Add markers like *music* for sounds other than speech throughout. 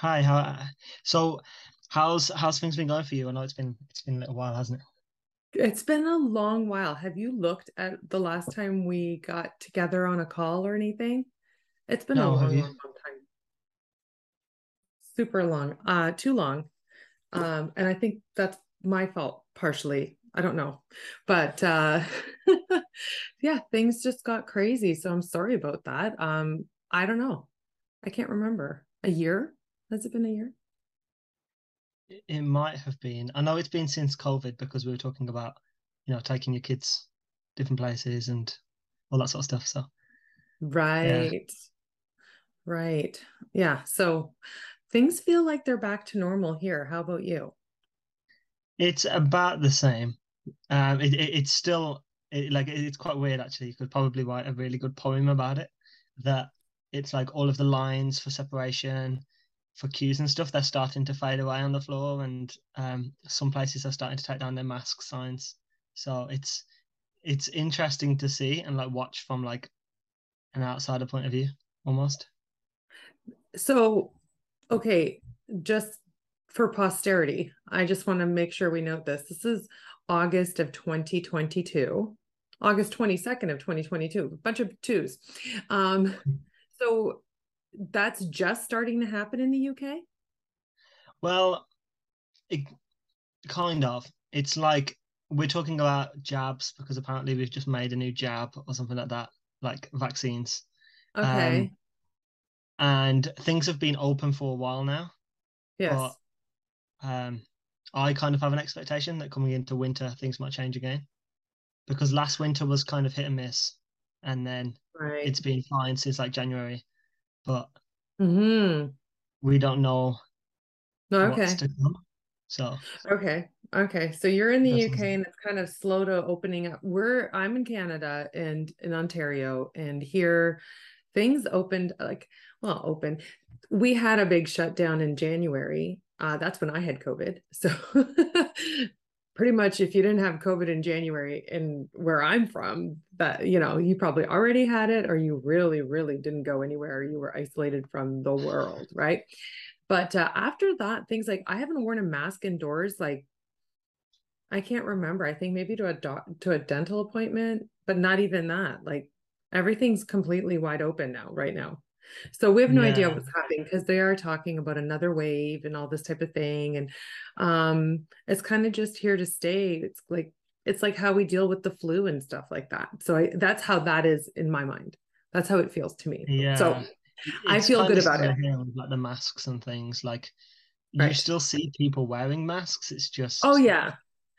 Hi, how so how's how's things been going for you? I know it's been it's been a little while, hasn't it? It's been a long while. Have you looked at the last time we got together on a call or anything? It's been a No, have long, long, long time. Super long. Uh, too long. Um, and I think that's my fault partially. I don't know. But uh *laughs* yeah, things just got crazy. So I'm sorry about that. Um, I don't know. I can't remember. A year? Has it been a year? It might have been. I know it's been since COVID because we were talking about, you know, taking your kids different places and all that sort of stuff. So yeah, Right. Right. Yeah. So things feel like they're back to normal here. How about you? it's about the same. Um, it, it it's still it, like it's quite weird actually. You could probably write a really good poem about it. That it's like all of the lines for separation, for cues and stuff, they're starting to fade away on the floor, and um, some places are starting to take down their mask signs. So it's it's interesting to see and like watch from like an outsider point of view almost. So, okay, just for posterity, I just want to make sure we note this. This is August of 2022, August 22nd of 2022, a bunch of twos. Um, so that's just starting to happen in the UK? Well, it kind of. It's like we're talking about jabs because apparently we've just made a new jab or something like that, like vaccines. Okay. Um, and things have been open for a while now, but Yes. um, I kind of have an expectation that coming into winter things might change again because last winter was kind of hit and miss, and then Right. it's been fine since like January, but hmm we don't know what's Okay. to come. So Okay. Okay. So you're in the UK and it's kind of slow to opening up. We're I'm in Canada and in Ontario and here things opened like well open. We had a big shutdown in January. Uh that's when I had COVID. So *laughs* pretty much if you didn't have COVID in January and where I'm from, that you know, you probably already had it or you really really didn't go anywhere. You were isolated from the world, *sighs* right? But uh, after that, things like I haven't worn a mask indoors. Like I can't remember. I think maybe to a doc to a dental appointment, but not even that. Like everything's completely wide open now, right now. So we have no idea what's happening because they are talking about another wave and all this type of thing. And um, it's kind of just here to stay. It's like it's like how we deal with the flu and stuff like that. So I, that's how that is in my mind. That's how it feels to me. Yeah. So yeah. I feel good about it. similar here with like the masks and things. Like you still see people wearing masks. It's just Oh yeah.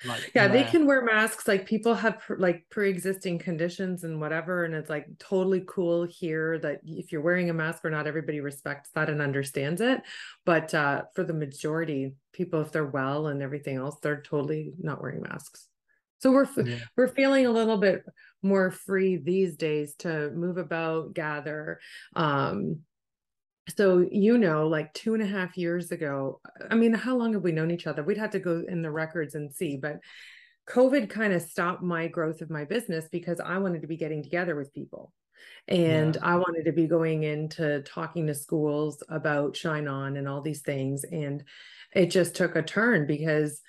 Like Yeah, they can wear masks. Like people have like pre-existing conditions and whatever, and it's like totally cool here that if you're wearing a mask or not, everybody respects that and understands it. But uh, for the majority, people, if they're well and everything else, they're totally not wearing masks. So we're Yeah, we're feeling a little bit more free these days to move about, gather. Um, so you know, like two and a half years ago, I mean, how long have we known each other? We'd have to go in the records and see, but COVID kind of stopped my growth of my business because I wanted to be getting together with people. And yeah, I wanted to be going into talking to schools about Shine On and all these things. And it just took a turn because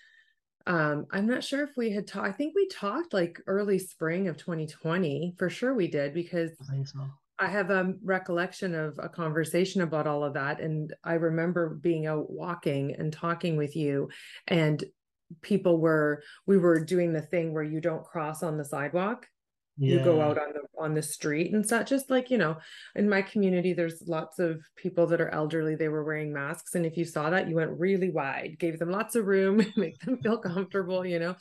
um, I'm not sure if we had talked, I think we talked like early spring of 2020. For sure we did because I think so. I have a recollection of a conversation about all of that. And I remember being out walking and talking with you, and people were, we were doing the thing where you don't cross on the sidewalk. You go out on the on the street and such. Just like, you know, in my community, there's lots of people that are elderly. They were wearing masks. And if you saw that, you went really wide, gave them lots of room, *laughs* make them feel comfortable, you know.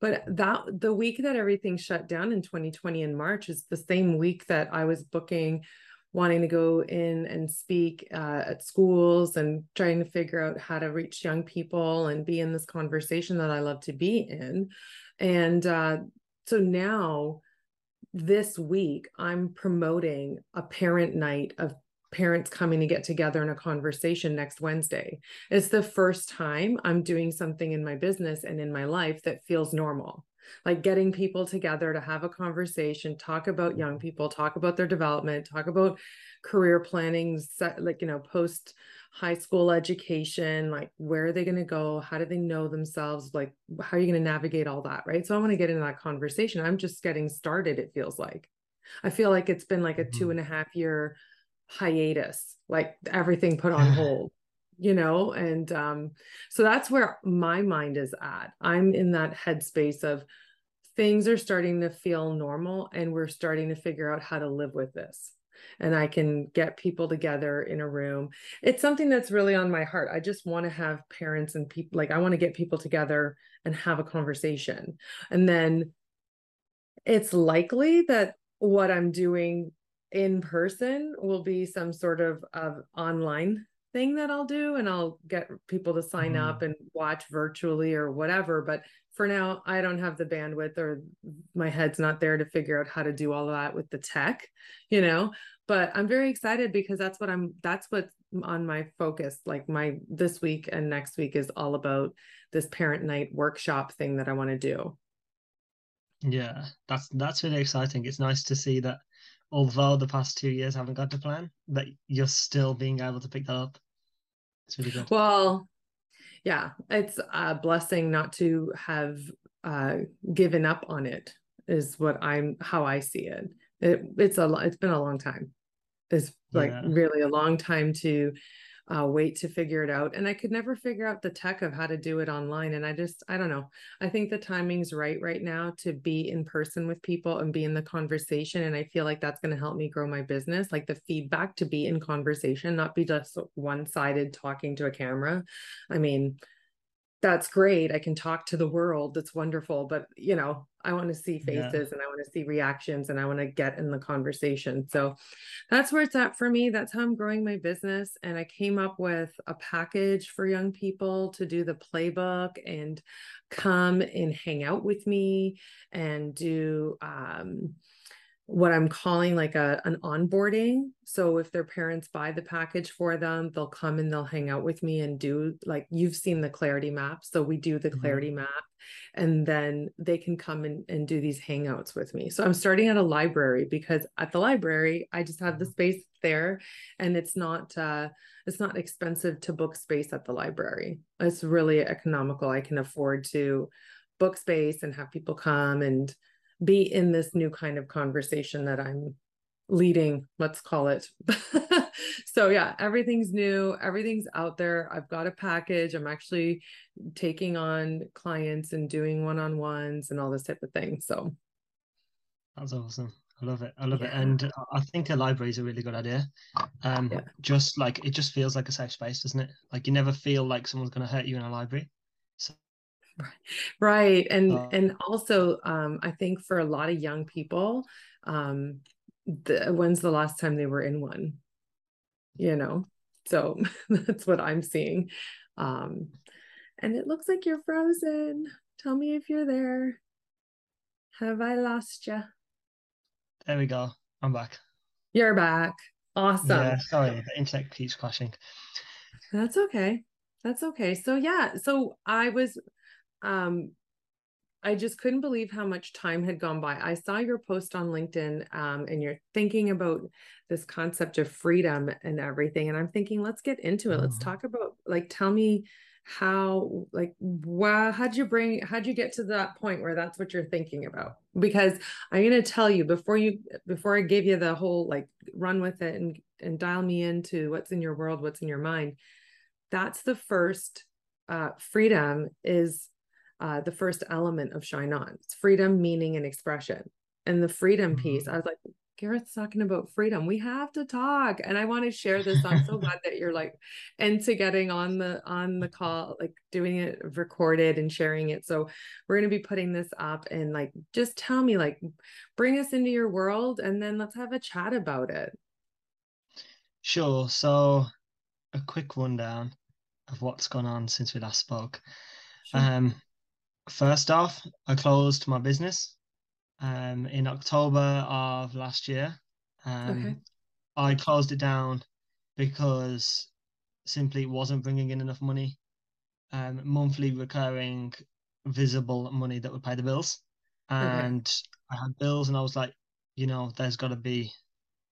But that the week that everything shut down in 2020 in March is the same week that I was booking, wanting to go in and speak uh, at schools and trying to figure out how to reach young people and be in this conversation that I love to be in. And uh, so now, this week, I'm promoting a parent night of parents coming to get together in a conversation next Wednesday. It's the first time I'm doing something in my business and in my life that feels normal. like getting people together to have a conversation, talk about young people, talk about their development, talk about career planning, like, you know, post high school education, like where are they going to go? How do they know themselves? Like, how are you going to navigate all that? Right. So I want to get into that conversation. I'm just getting started, it feels like. I feel like it's been like a two mm-hmm. and a half year hiatus, like everything put on *laughs* hold you know? And um so that's where my mind is at. I'm in that headspace of things are starting to feel normal and we're starting to figure out how to live with this. And i can get people together in a room. It's something that's really on my heart. I just want to have parents and people like i want to get people together and have a conversation. And then it's likely that what i'm doing in person will be some sort of of online thing that I'll do and I'll get people to sign mm. up and watch virtually or whatever. But for now, I don't have the bandwidth or my head's not there to figure out how to do all of that with the tech, you know. But I'm very excited because that's what I'm that's what's on my focus. Like my this week and next week is all about this parent night workshop thing that I want to do. Yeah, that's that's really exciting. It's nice to see that although the past two years haven't got to plan, that you're still being able to pick that up. It's really good. Well, yeah, it's a blessing not to have uh, given up on it. Is what I'm how I see it. It it's a it's been a long time. It's like yeah. really a long time to uh, wait to figure it out. And I could never figure out the tech of how to do it online. And I just, I don't know. I think the timing's right right now to be in person with people and be in the conversation. And I feel like that's going to help me grow my business, like the feedback to be in conversation, not be just one sided talking to a camera. I mean, that's great. I can talk to the world. That's wonderful. But, you know, I want to see faces yeah. and I want to see reactions and I want to get in the conversation. So that's where it's at for me. That's how I'm growing my business. And I came up with a package for young people to do the playbook and come and hang out with me and do, um, what I'm calling like a an onboarding. So if their parents buy the package for them, they'll come and they'll hang out with me and do like you've seen the clarity map. So we do the mm-hmm. clarity map and then they can come and, and do these hangouts with me. So I'm starting at a library because at the library, I just have the mm-hmm. space there and it's not uh it's not expensive to book space at the library. It's really economical. I can afford to book space and have people come and be in this new kind of conversation that I'm leading, let's call it. *laughs* so yeah, everything's new, everything's out there. I've got a package. I'm actually taking on clients and doing one-on-ones and all this type of thing. So that's awesome. I love it. I love yeah. it. And I think a library is a really good idea. Um, yeah. just like it just feels like a safe space, doesn't it? Like you never feel like someone's going to hurt you in a library. *laughs* Right and uh, and also um i think for a lot of young people um the, when's the last time they were in one? You know? So *laughs* that's what i'm seeing. Um and it looks like you're frozen. Tell me if you're there. Have i lost you there we go. I'm back. You're back. Awesome. Yeah sorry the internet keeps crashing. That's okay. That's okay. So yeah so i was um, I just couldn't believe how much time had gone by. I saw your post on LinkedIn um, and you're thinking about this concept of freedom and everything. And I'm thinking, let's get into it. Let's mm-hmm. talk about, like, tell me how, like, wow, how'd you bring, how'd you get to that point where that's what you're thinking about? Because I'm going to tell you before you, before I give you the whole, like, run with it and, and dial me into what's in your world, what's in your mind. That's the first uh, freedom is uh, the first element of Shine On. It's freedom, meaning, and expression. And the freedom mm-hmm. piece, I was like, Gareth's talking about freedom. We have to talk. And I want to share this. I'm so glad that you're like into getting on the on the call, like doing it recorded and sharing it. So we're gonna be putting this up and like just tell me, like, bring us into your world and then let's have a chat about it. Sure. So a quick rundown of what's gone on since we last spoke. Sure. Um first off, I closed my business um, in October of last year. Um, okay. I closed it down because simply wasn't bringing in enough money, um, monthly recurring, visible money that would pay the bills. and okay. I had bills, and I was like, you know, there's got to be,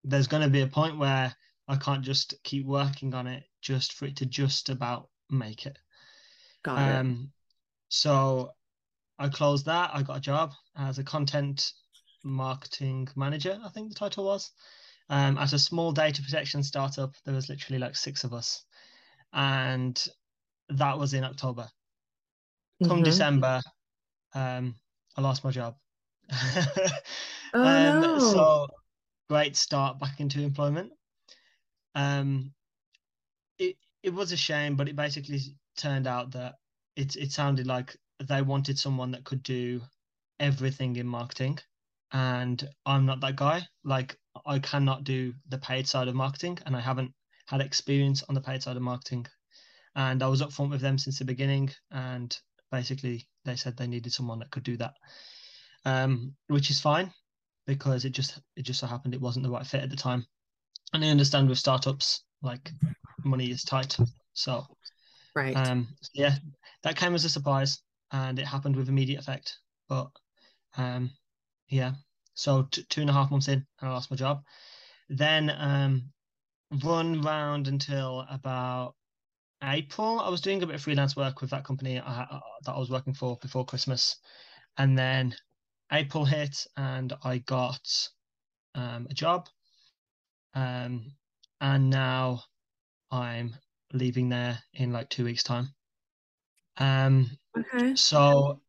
there's going to be a point where I can't just keep working on it just for it to just about make it. Got um, it. So I closed that. I got a job as a content marketing manager, I think the title was. Um, at a small data protection startup, there was literally like six of us, and that was in October. Come mm-hmm. December, um, I lost my job. *laughs* oh, um, no. So great start back into employment. Um, it it was a shame, but it basically turned out that it it sounded like they wanted someone that could do everything in marketing, and I'm not that guy. Like I cannot do the paid side of marketing, and I haven't had experience on the paid side of marketing. And I was upfront with them since the beginning, and basically they said they needed someone that could do that, um, which is fine because it just it just so happened it wasn't the right fit at the time. And I understand with startups like money is tight, so right. Um, yeah, that came as a surprise, and it happened with immediate effect. But um, yeah, so t- two and a half months in, I lost my job. Then um, run round until about April, I was doing a bit of freelance work with that company I, uh, that I was working for before Christmas, and then April hit, and I got um, a job, um, and now I'm leaving there in like two weeks' time. Um, okay. So,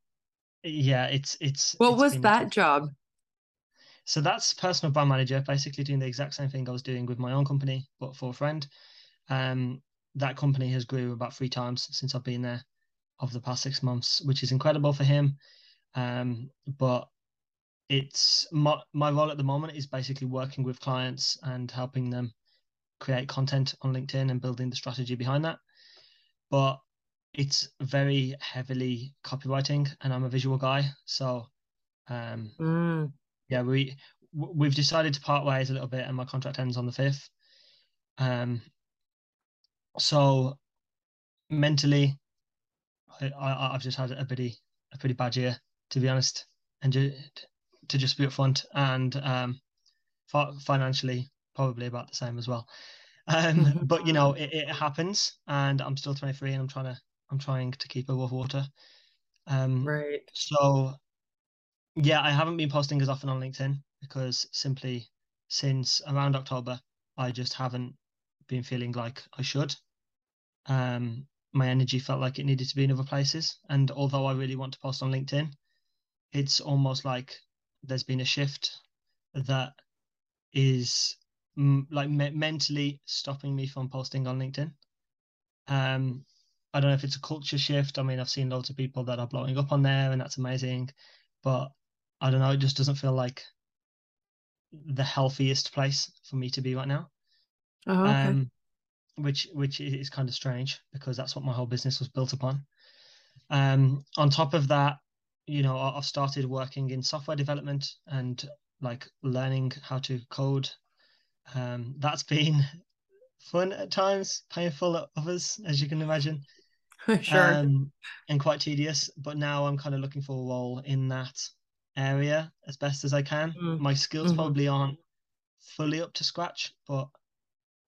yeah, it's it's. What it's was that job? So that's personal brand manager, basically doing the exact same thing I was doing with my own company, but for a friend. Um, that company has grew about three times since I've been there over the past six months, which is incredible for him. Um, but it's my, my role at the moment is basically working with clients and helping them create content on LinkedIn and building the strategy behind that. But it's very heavily copywriting, and I'm a visual guy, so um, mm. yeah, we we've decided to part ways a little bit, and my contract ends on the fifth. Um, so mentally, I, I have just had a pretty a pretty bad year to be honest, and to, to just be upfront, and um, financially probably about the same as well. Um, but you know, *laughs* it, it happens, and I'm still 23, and I'm trying to I'm trying to keep above water. Um, right. So, yeah, I haven't been posting as often on LinkedIn because simply since around October, I just haven't been feeling like I should. Um, my energy felt like it needed to be in other places. And although I really want to post on LinkedIn, it's almost like there's been a shift that is mm, like me- mentally stopping me from posting on LinkedIn. Um, I don't know if it's a culture shift. I mean, I've seen loads of people that are blowing up on there, and that's amazing. But I don't know. It just doesn't feel like the healthiest place for me to be right now. Oh, okay. Um, which which is kind of strange because that's what my whole business was built upon. Um, on top of that, you know, I've started working in software development and like learning how to code. Um, that's *laughs* been fun at times, painful at others, as you can imagine. *laughs* sure. Um, and quite tedious. But now I'm kind of looking for a role in that area as best as I can. Mm. My skills mm-hmm. probably aren't fully up to scratch, but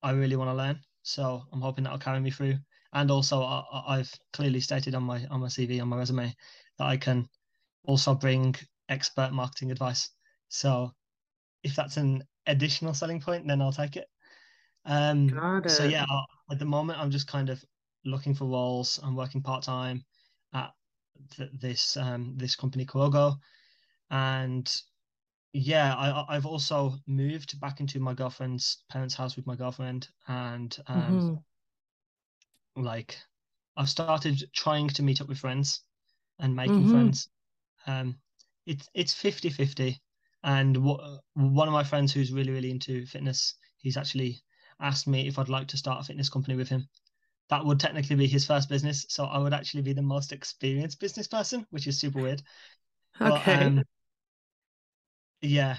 I really want to learn. So I'm hoping that'll carry me through. And also, I, have clearly stated on my on my CV on my resume that I can also bring expert marketing advice. So if that's an additional selling point, then I'll take it. Um, so yeah, at the moment, I'm just kind of looking for roles. I'm working part time at th- this um, this company Kurogo, and yeah, I, I've also moved back into my girlfriend's parents' house with my girlfriend, and um, mm-hmm. like I've started trying to meet up with friends and making mm-hmm. friends. Um, it's it's 50-50. and w- one of my friends who's really really into fitness, he's actually asked me if I'd like to start a fitness company with him that would technically be his first business. So I would actually be the most experienced business person, which is super weird. Okay. But, um, yeah,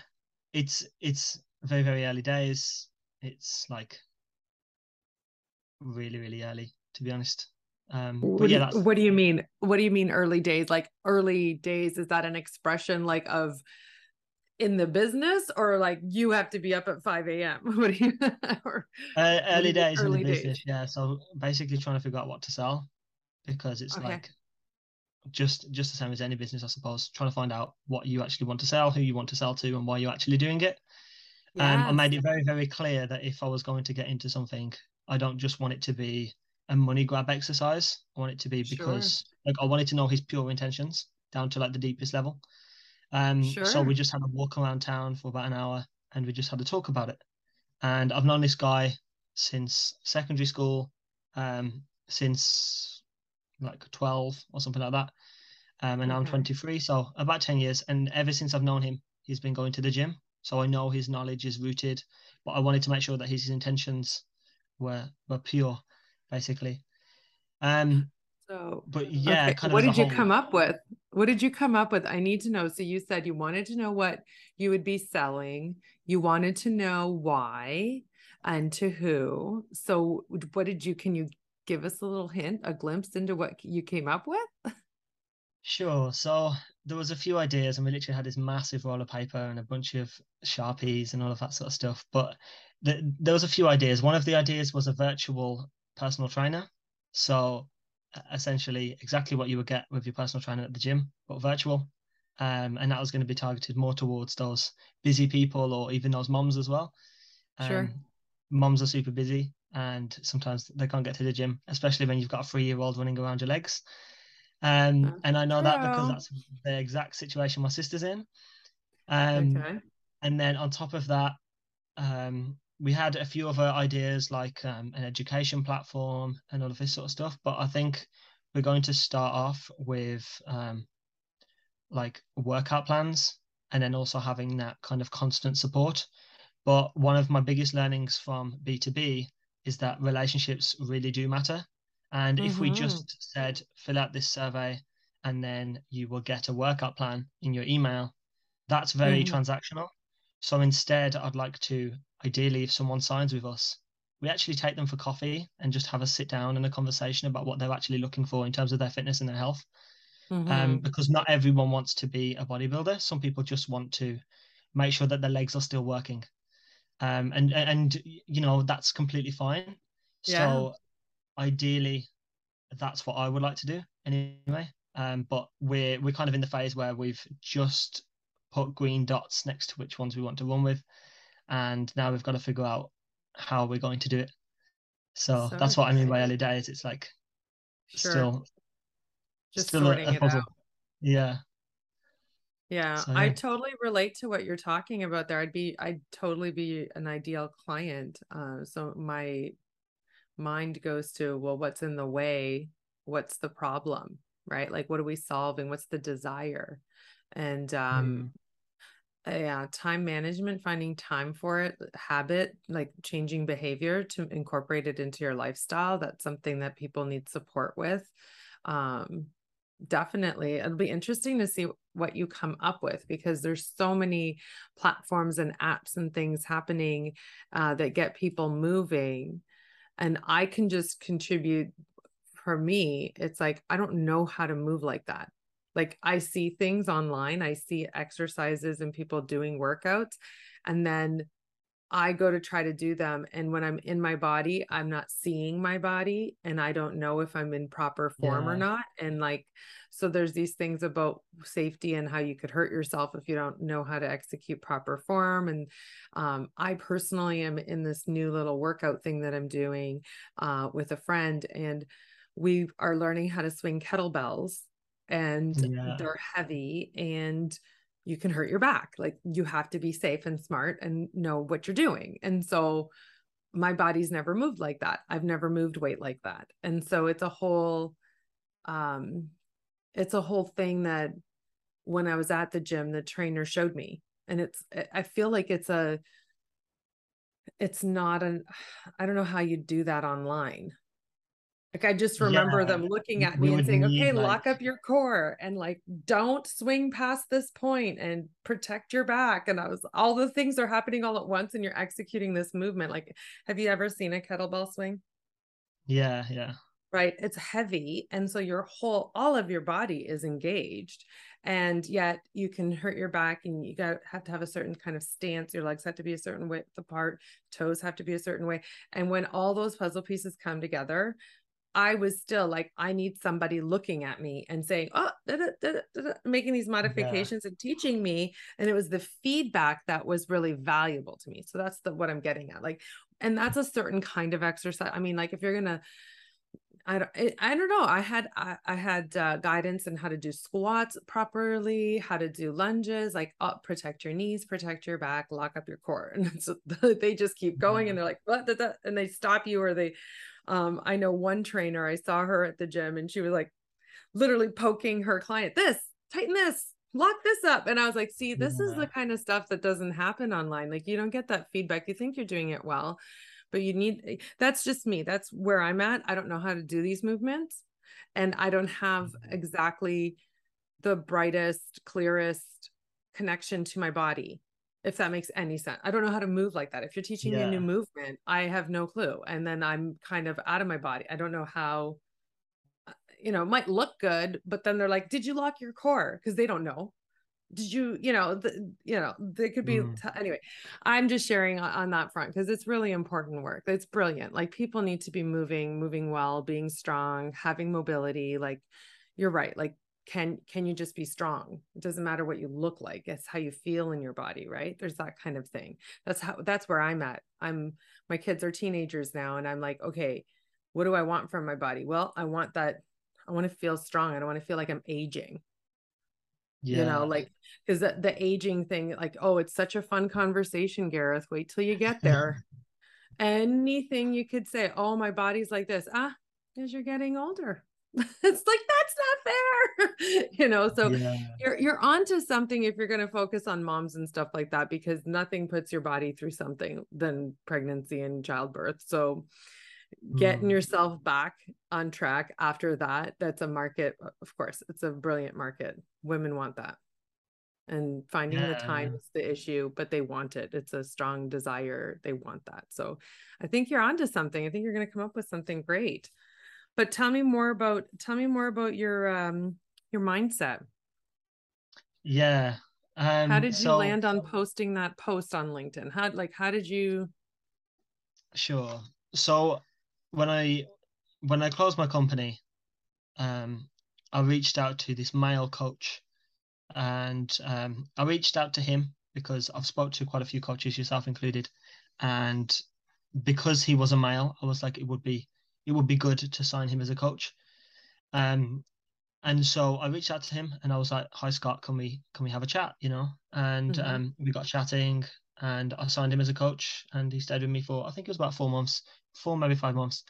it's it's very very early days. It's like really really early to be honest. Um, what, do yeah, you, what do you mean? What do you mean early days? Like early days, is that an expression like of in the business or like you have to be up at 5 a.m. *laughs* What do you *laughs* or uh, early days in the early days? business. Yeah, so basically trying to figure out what to sell because it's Okay. like just just the same as any business, I suppose. Trying to find out what you actually want to sell, who you want to sell to, and why you're actually doing it. Um, I made it very, very clear that if I was going to get into something, I don't just want it to be a money grab exercise. I want it to be Sure. because like I wanted to know his pure intentions down to like the deepest level. Um, so we just had a walk around town for about an hour and we just had a talk about it. And I've known this guy since secondary school, um, since like 12 or something like that. Um, and now I'm 23, so about 10 years. And ever since I've known him, he's been going to the gym. So I know his knowledge is rooted, but I wanted to make sure that his intentions were were pure, basically. Um, So, but yeah, okay, what did you whole. come up with? What did you come up with? I need to know. So you said you wanted to know what you would be selling. You wanted to know why and to who. So what did you, can you give us a little hint, a glimpse into what you came up with? Sure. So there was a few ideas, and we literally had this massive roll of paper and a bunch of sharpies and all of that sort of stuff. But the, there was a few ideas. One of the ideas was a virtual personal trainer. So essentially, exactly what you would get with your personal trainer at the gym, but virtual. Um, and that was going to be targeted more towards those busy people or even those moms as well. Sure. Um, moms are super busy and sometimes they can't get to the gym, especially when you've got a three year old running around your legs. Um, That's and I know that because that's the exact situation my sister's in. Um, Okay. and then on top of that, um, we had a few other ideas like um, an education platform and all of this sort of stuff. But I think we're going to start off with um, like workout plans and then also having that kind of constant support. But one of my biggest learnings from B2B is that relationships really do matter. And if we Mhm. just said, fill out this survey and then you will get a workout plan in your email, that's very Mhm. transactional. So instead, I'd like to ideally, if someone signs with us, we actually take them for coffee and just have a sit down and a conversation about what they're actually looking for in terms of their fitness and their health. Um, Mhm. because not everyone wants to be a bodybuilder. Some people just want to make sure that their legs are still working. Um, and and you know that's completely fine. Yeah. So ideally, that's what I would like to do anyway. Um, but we're we're kind of in the phase where we've just put green dots next to which ones we want to run with, and now we've got to figure out how we're going to do it. So, So that's what I mean by early days. It's like Sure. still Just still sorting a it puzzle. out. Yeah. Yeah, So I totally relate to what you're talking about there. I'd be, I'd totally be an ideal client. Uh, so my mind goes to, well, what's in the way? What's the problem? Right? Like, what are we solving? What's the desire? And um, Mm. Yeah, time management, finding time for it, habit, like changing behavior to incorporate it into your lifestyle. That's something that people need support with. Um, definitely. It'll be interesting to see what you come up with because there's so many platforms and apps and things happening uh, that get people moving. And I can just contribute for me, it's like I don't know how to move like that. Like I see things online, I see exercises and people doing workouts, and then I go to try to do them. And when I'm in my body, I'm not seeing my body and I don't know if I'm in proper form or not. And like, so there's these things about safety and how you could hurt yourself if you don't know how to execute proper form. And um, I personally am in this new little workout thing that I'm doing uh, with a friend, and we are learning how to swing kettlebells, and Yeah. they're heavy and you can hurt your back. Like you have to be safe and smart and know what you're doing. And so my body's never moved like that. I've never moved weight like that. And so it's a whole um it's a whole thing that when I was at the gym the trainer showed me. And it's I feel like it's a it's not an *sighs* I don't know how you do that online. Like I just remember Yeah. them looking at me and saying, okay, like lock up your core and like don't swing past this point and protect your back. And I was all the things are happening all at once and you're executing this movement. Like, have you ever seen a kettlebell swing? yeah, yeah. right it's heavy and so your whole all of your body is engaged and yet you can hurt your back and you got have to have a certain kind of stance your legs have to be a certain width apart toes have to be a certain way and when all those puzzle pieces come together I was still like, I need somebody looking at me and saying, oh, da, da, da, making these modifications yeah. and teaching me. And it was the feedback that was really valuable to me. So that's the what I'm getting at. Like, and that's a certain kind of exercise. I mean, like if you're gonna I don't, I don't know. I had, I, I had uh, guidance on how to do squats properly, how to do lunges, like up, oh, protect your knees, protect your back, lock up your core. *laughs* And so *laughs* they just keep going and they're like, what, and they stop you or they, um, I know one trainer, I saw her at the gym and she was like literally poking her client, this, tighten this, lock this up. And I was like, see, this yeah. is the kind of stuff that doesn't happen online. Like you don't get that feedback. You think you're doing it well but you need eh, that's just me that's where i'm at i don't know how to do these movements and i don't have mm-hmm. exactly the brightest clearest connection to my body if that makes any sense i don't know how to move like that if you're teaching yeah. me a new movement i have no clue and then i'm kind of out of my body i don't know how uh, you know it might look good but then they're like did you lock your core because they don't know did you you know the, you know they could be mm. t- anyway i'm just sharing on, on that front because it's really important work it's brilliant like people need to be moving moving well being strong having mobility like you're right like can can you just be strong? It doesn't matter what you look like it's how you feel in your body right? There's that kind of thing. That's how that's where i'm at. I'm my kids are teenagers now and i'm like okay what do i want from my body? Well i want that i want to feel strong i don't want to feel like i'm aging. Yeah. you know like because the, the aging thing like oh it's such a fun conversation gareth wait till you get there. *laughs* Anything you could say oh my body's like this. Ah as you're getting older *laughs* it's like that's not fair. *laughs* You know so yeah. you're you're onto something if you're going to focus on moms and stuff like that because nothing puts your body through something than pregnancy and childbirth. So getting mm. yourself back on track after that that's a market of course it's a brilliant market. Women want that. And finding yeah. the time is the issue but they want it. It's a strong desire. They want that. So i think you're onto something. I think you're going to come up with something great but tell me more about tell me more about your um your mindset. Yeah um how did you so, land on posting that post on linkedin? How like how did you sure. So when I when I closed my company, um, I reached out to this male coach, and um, I reached out to him because I've spoke to quite a few coaches, yourself included, and because he was a male, I was like, it would be it would be good to sign him as a coach. Um, and so I reached out to him and I was like, "Hi Scott, can we can we have a chat?" You know, and mm-hmm. um, we got chatting, and I signed him as a coach, and he stayed with me for I think it was about four months four, maybe five months.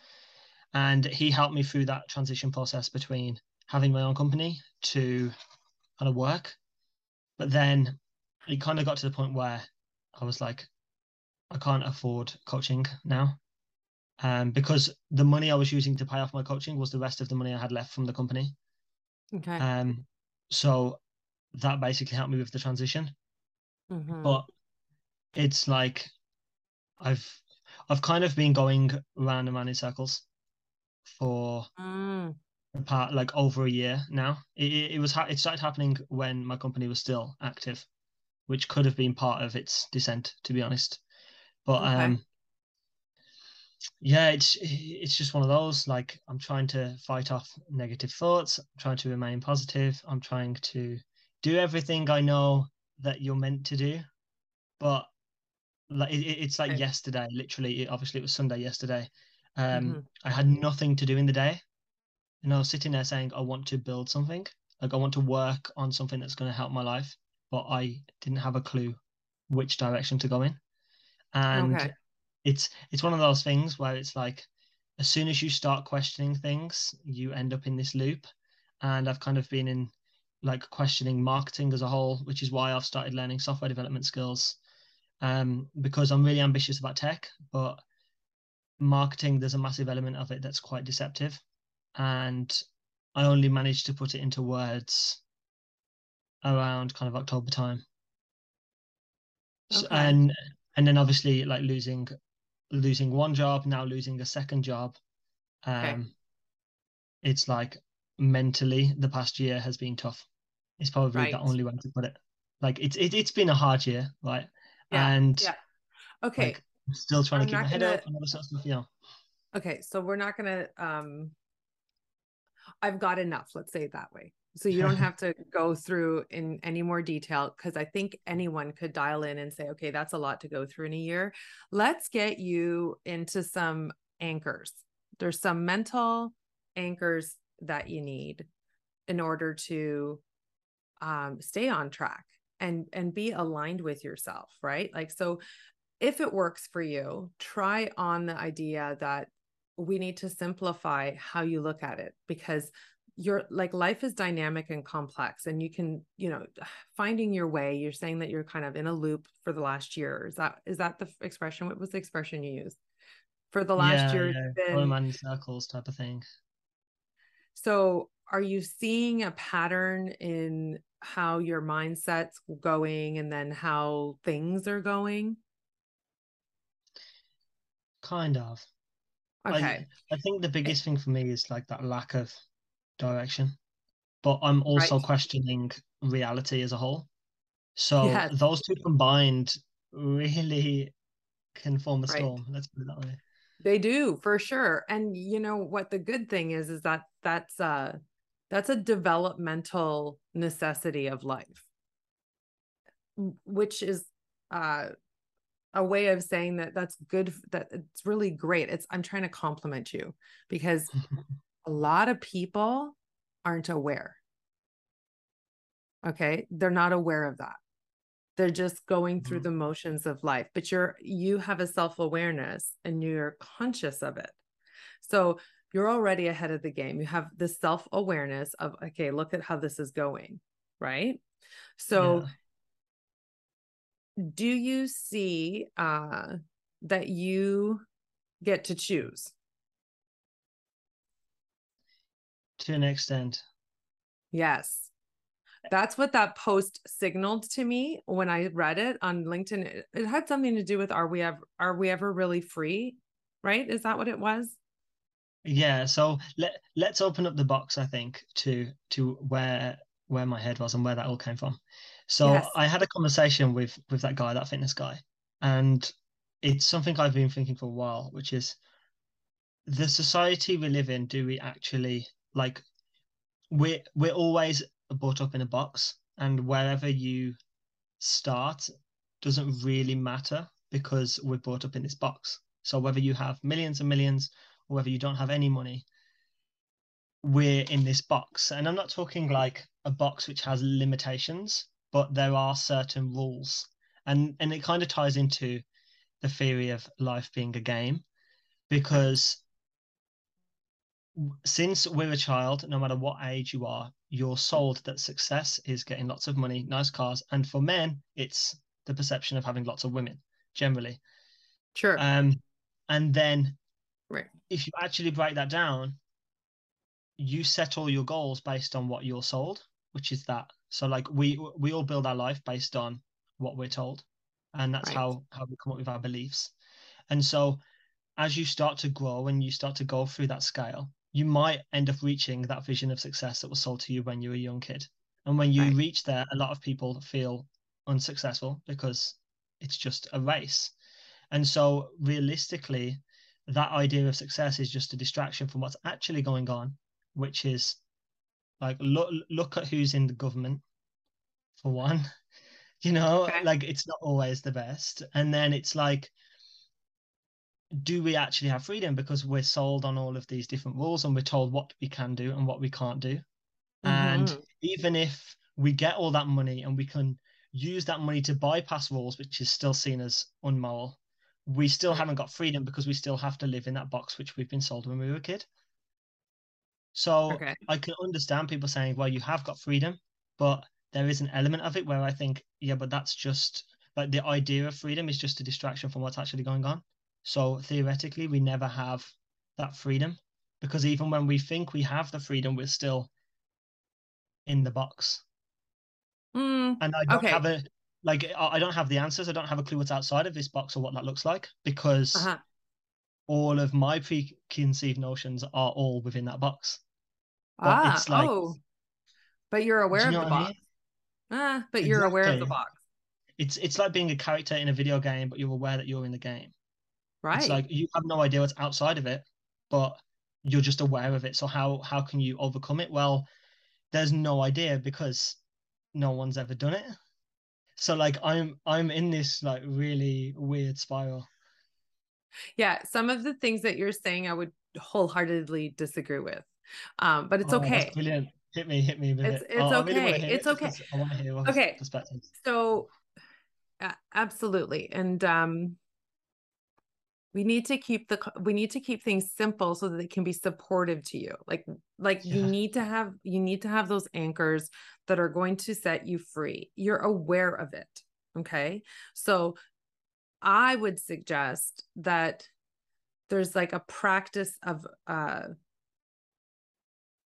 And he helped me through that transition process between having my own company to kind of work. But then it kind of got to the point where I was like, I can't afford coaching now. Um, because the money I was using to pay off my coaching was the rest of the money I had left from the company. Okay. Um, so that basically helped me with the transition. Mm-hmm. But it's like I've I've kind of been going round and round in circles for mm. part like over a year now. It, it was ha- it started happening when my company was still active, which could have been part of its descent, to be honest. But okay. um, yeah, it's it's just one of those. Like I'm trying to fight off negative thoughts. I'm trying to remain positive. I'm trying to do everything I know that you're meant to do, but like it, it's like okay. yesterday literally obviously it was sunday yesterday um mm-hmm. i had nothing to do in the day and i was sitting there saying i want to build something like i want to work on something that's going to help my life but i didn't have a clue which direction to go in and okay. It's it's one of those things where it's like as soon as you start questioning things you end up in this loop and i've kind of been in like questioning marketing as a whole which is why i've started learning software development skills um, because I'm really ambitious about tech, but marketing, there's a massive element of it that's quite deceptive. And I only managed to put it into words around kind of October time. Okay. So, and and then obviously like losing losing one job, now losing a second job. Um, okay. it's like mentally the past year has been tough. It's probably Right. the only way to put it. Like it's it, it's been a hard year, right? Yeah, and yeah. Okay. like I'm still trying I'm to keep my head gonna- up and all this sort of stuff. Yeah. Okay, so we're not gonna um I've got enough, let's say it that way. So you don't *laughs* have to go through in any more detail because I think anyone could dial in and say, okay, that's a lot to go through in a year. Let's get you into some anchors. There's some mental anchors that you need in order to um, stay on track and and be aligned with yourself, right? Like so if it works for you, try on the idea that we need to simplify how you look at it because you're like life is dynamic and complex and you can you know *sighs* finding your way you're saying that you're kind of in a loop for the last year is that is that the expression what was the expression you used for the last yeah, year yeah. been- Going around in circles type of thing. so are you seeing a pattern in how your mindset's going and then how things are going Kind of. I- okay I think the eh biggest thing for me is like that lack of direction. But I'm also Right. questioning reality as a whole. So Yes. those two combined really can form a Right. storm. Let's put it that way. They do for sure. And you know what the good thing is is that that's uh that's a developmental necessity of life. Which is uh a way of saying that that's good that it's really great. It's I'm trying to compliment you because *laughs* a lot of people aren't aware. Okay? They're not aware of that. They're just going through Mhm. the motions of life, but you're you have a self-awareness and you're conscious of it. So you're already ahead of the game. You have the self-awareness of okay, look at how this is going, right? So Yeah. do you see uh that you get to choose? To an extent. Yes. That's what that post signaled to me when I read it on LinkedIn. It, it had something to do with are we ever are we ever really free? Right? Is that what it was? Yeah, so let let's open up the box, I think, to to where where my head was and where that all came from. So Yes. I had a conversation with with that guy, that fitness guy, and it's something I've been thinking for a while, which is the society we live in, do we actually like we're we're always brought up in a box, and wherever you start doesn't really matter because we're brought up in this box. So whether you have millions and millions or whether you don't have any money, we're in this box. And I'm not talking like a box which has limitations, but there are certain rules. And and it kind of ties into the theory of life being a game because since we're a child, no matter what age you are, you're sold that success is getting lots of money, nice cars, and for men, it's the perception of having lots of women generally. Sure. Um, and then Right. if you actually break that down, you set all your goals based on what you're sold, which is that. So like we we all build our life based on what we're told, and that's Right. how how we come up with our beliefs. And so as you start to grow and you start to go through that scale, you might end up reaching that vision of success that was sold to you when you were a young kid. And when you Right. reach there, a lot of people feel unsuccessful because it's just a race. And so realistically, that idea of success is just a distraction from what's actually going on, which is like look look at who's in the government for one. *laughs* You know, Okay. like it's not always the best. And then it's like do we actually have freedom because we're sold on all of these different rules and we're told what we can do and what we can't do and Mhm. even if we get all that money and we can use that money to bypass rules which is still seen as unmoral we still haven't got freedom because we still have to live in that box which we've been sold when we were a kid so Okay. i can understand people saying well you have got freedom but there is an element of it where i think yeah but that's just like the idea of freedom is just a distraction from what's actually going on so theoretically we never have that freedom because even when we think we have the freedom we're still in the box Mm, and I don't Okay. have a like I don't have the answers. I don't have a clue what's outside of this box or what that looks like because uh-huh. all of my preconceived notions are all within that box. But ah, it's like, oh, but you're aware you of the what I box. mean? Ah, but you're aware of the box. It's it's like being a character in a video game, but you're aware that you're in the game. It's like you have no idea what's outside of it, but you're just aware of it. So how how can you overcome it? Well, there's no idea because no one's ever done it. So like I'm I'm in this like really weird spiral. Yeah, some of the things that you're saying I would wholeheartedly disagree with. Um, but it's Oh, okay. brilliant. Hit me, hit me It's it's Oh, I really okay. It's it okay. I want to hear all Okay. So uh, absolutely. And um we need to keep the we need to keep things simple so that they can be supportive to you. Like like you need to have you need to have those anchors that are going to set you free. You're aware of it. Okay? So I would suggest that there's like a practice of uh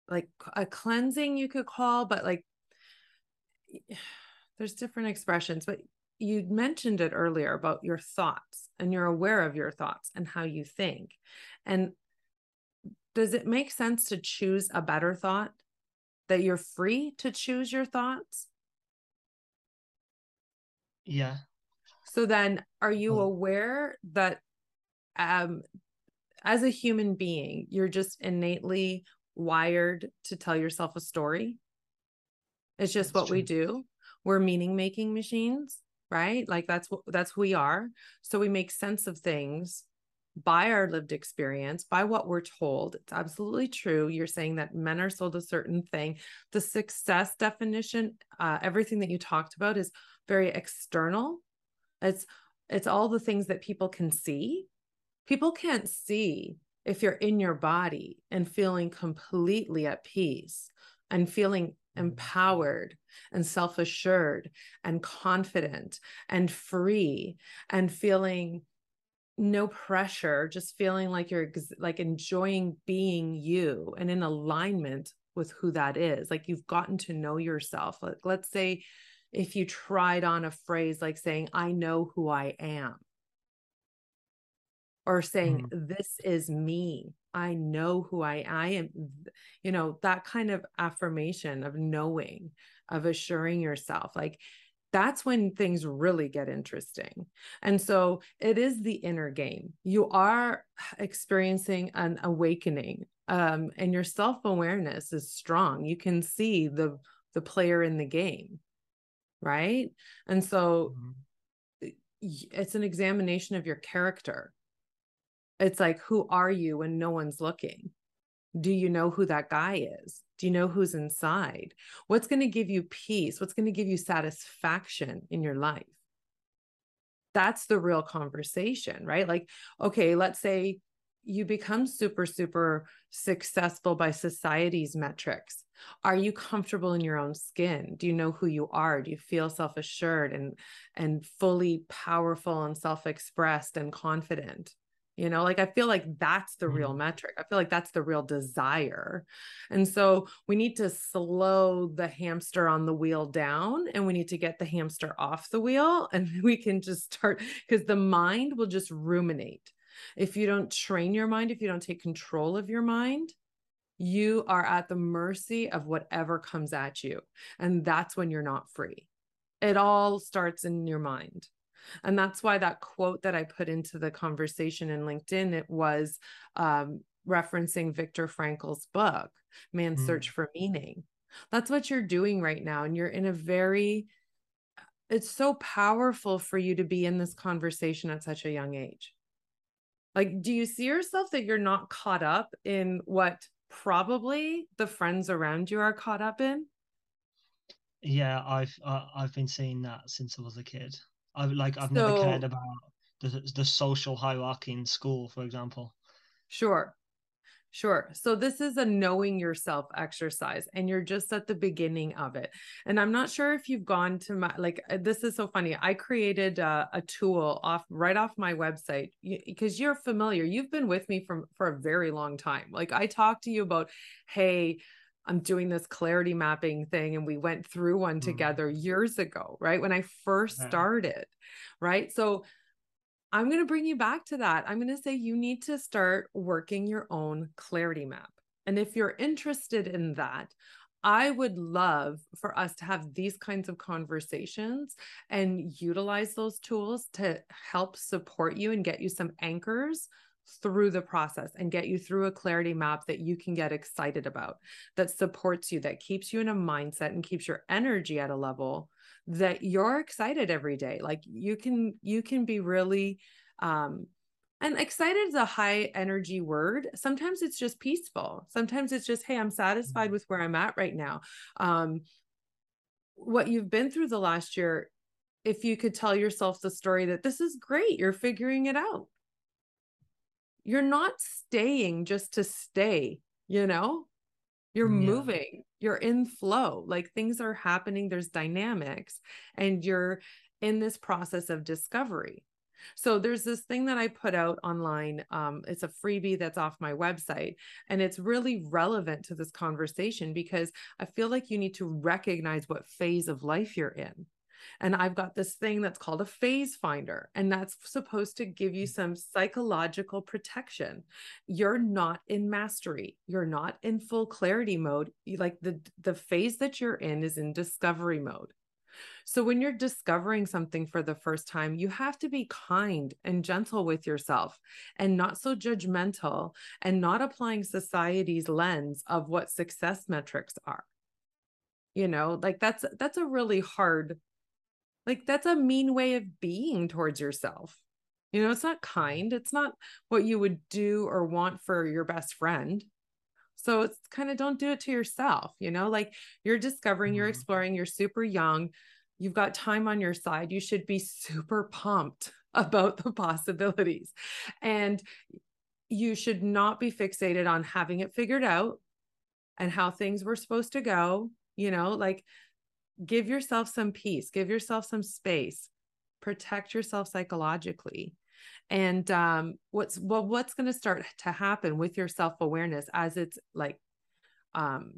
like a cleansing you could call but like *sighs* there's different expressions but you mentioned it earlier about your thoughts and you're aware of your thoughts and how you think. And does it make sense to choose a better thought? That you're free to choose your thoughts? Yeah. so then are you Oh. aware that um as a human being you're just innately wired to tell yourself a story? It's just That's what we do. We're meaning making machines right? Like that's what that's who we are. So we make sense of things by our lived experience by what we're told. It's absolutely true. You're saying that men are sold a certain thing. The success definition uh, everything that you talked about is very external. It's it's all the things that people can see. People can't see if you're in your body and feeling completely at peace and feeling empowered and self assured and confident and free and feeling no pressure, just feeling like you're ex- like enjoying being you and in alignment with who that is. Like you've gotten to know yourself. Like, let's say if you tried on a phrase like saying, I know who I am, or saying, mm-hmm. This is me. I know who I, I am, you know, that kind of affirmation of knowing, of assuring yourself. Like that's when things really get interesting. And so it is the inner game. You are experiencing an awakening. Um, and your self-awareness is strong. You can see the the player in the game, right? And so Mhm. it's an examination of your character. It's like, who are you when no one's looking? Do you know who that guy is? Do you know who's inside? What's going to give you peace? What's going to give you satisfaction in your life? That's the real conversation, right? Like, okay, let's say you become super, super successful by society's metrics. Are you comfortable in your own skin? Do you know who you are? Do you feel self-assured and and fully powerful and self-expressed and confident? You know, like I feel like that's the real Mhm. metric. I feel like that's the real desire. And so we need to slow the hamster on the wheel down and we need to get the hamster off the wheel *laughs* and we can just start because the mind will just ruminate. If you don't train your mind, if you don't take control of your mind, you are at the mercy of whatever comes at you. And that's when you're not free. It all starts in your mind. And that's why that quote that I put into the conversation in LinkedIn, it was um, referencing Viktor Frankl's book, Man's Mm. Search for Meaning. That's what you're doing right now. And you're in a very, it's so powerful for you to be in this conversation at such a young age. Like, do you see yourself that you're not caught up in what probably the friends around you are caught up in? Yeah, I've uh, I've been seeing that since I was a kid. I've like I've never cared about the the social hierarchy in school, for example. Sure. Sure. So this is a knowing yourself exercise and you're just at the beginning of it. And I'm not sure if you've gone to my like uh, this is so funny. I created a, a tool off right off my website because you're familiar. You've been with me from for a very long time. Like I talked to you about hey, I'm doing this clarity mapping thing and we went through one Mm. together years ago, right? When I first Yeah. started. Right? So I'm going to bring you back to that. I'm going to say you need to start working your own clarity map. And if you're interested in that, I would love for us to have these kinds of conversations and utilize those tools to help support you and get you some anchors through the process and get you through a clarity map that you can get excited about, that supports you, that keeps you in a mindset and keeps your energy at a level that you're excited every day. Like you can, you can be really, um, and excited is a high energy word. Sometimes it's just peaceful. Sometimes it's just, hey, I'm satisfied mm-hmm. with where I'm at right now. Um, what you've been through the last year, if you could tell yourself the story that this is great, you're figuring it out. You're not staying just to stay, you know? You're yeah. moving, you're in flow, like things are happening, there's dynamics, and you're in this process of discovery. So there's this thing that I put out online. Um, it's a freebie that's off my website, and it's really relevant to this conversation because I feel like you need to recognize what phase of life you're in. And I've got this thing that's called a phase finder, and that's supposed to give you mm. some psychological protection. You're not in mastery, you're not in full clarity mode. Like the, the phase that you're in is in discovery mode. So when you're discovering something for the first time, you have to be kind and gentle with yourself and not so judgmental and not applying society's lens of what success metrics are. You know, like that's that's a really hard like that's a mean way of being towards yourself. You know, it's not kind. It's not what you would do or want for your best friend. So it's kind of don't do it to yourself, you know, like you're discovering, you're mm-hmm. exploring, you're super young, you've got time on your side. You should be super pumped *laughs* about the possibilities. And you should not be fixated on having it figured out and how things were supposed to go, you know, like give yourself some peace, give yourself some space, protect yourself psychologically. And um, what's well what's going to start to happen with your self-awareness as it's like um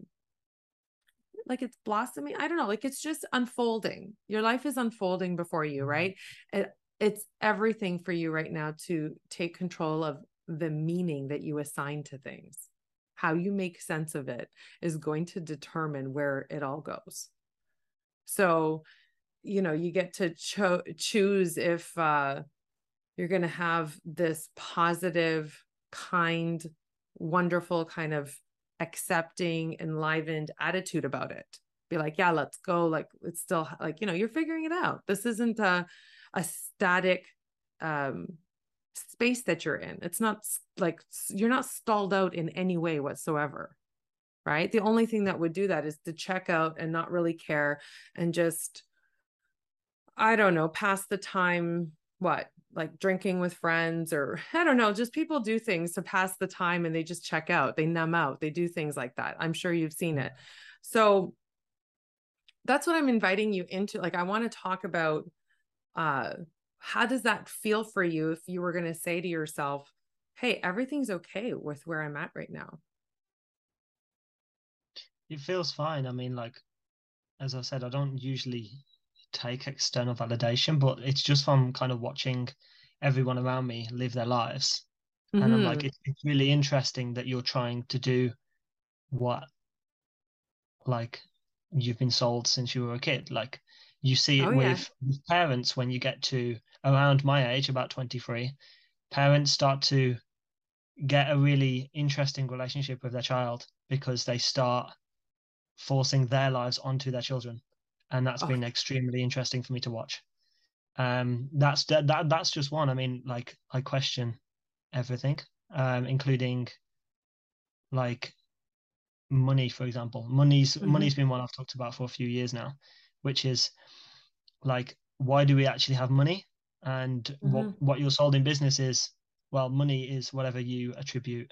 like it's blossoming? I don't know like it's just unfolding. Your life is unfolding before you mm-hmm. right? It, it's everything for you right now to take control of the meaning that you assign to things. How you make sense of it is going to determine where it all goes so you know you get to cho- choose if uh you're going to have this positive, kind, wonderful kind of accepting, enlivened attitude about it. Be like, yeah, let's go. Like it's still like, you know, you're figuring it out. This isn't a, a static um, space that you're in. It's not like you're not stalled out in any way whatsoever. Right. The only thing that would do that is to check out and not really care and just, I don't know, pass the time, what, like drinking with friends or *laughs* I don't know, just people do things to pass the time and they just check out, they numb out, they do things like that. I'm sure you've seen it. So that's what I'm inviting you into. Like, I want to talk about uh, how does that feel for you if you were going to say to yourself, hey, everything's okay with where I'm at right now? It feels fine. I mean, like, as I said, I don't usually take external validation, but it's just from kind of watching everyone around me live their lives. Mm-hmm. And I'm like, mm-hmm. it's, it's really interesting that you're trying to do what like you've been sold since you were a kid. Like you see it oh, with, yeah. with parents when you get to around my age, about 23, parents start to get a really interesting relationship with their child because they start forcing their lives onto their children and that's been extremely interesting for me to watch. Um, that's that, that that's just one. I mean, like I question everything, um, including like money, for example. Money's mm-hmm. money's been one I've talked about for a few years now, which is like why do we actually have money? And mm-hmm. what what you're sold in business is well, money is whatever you attribute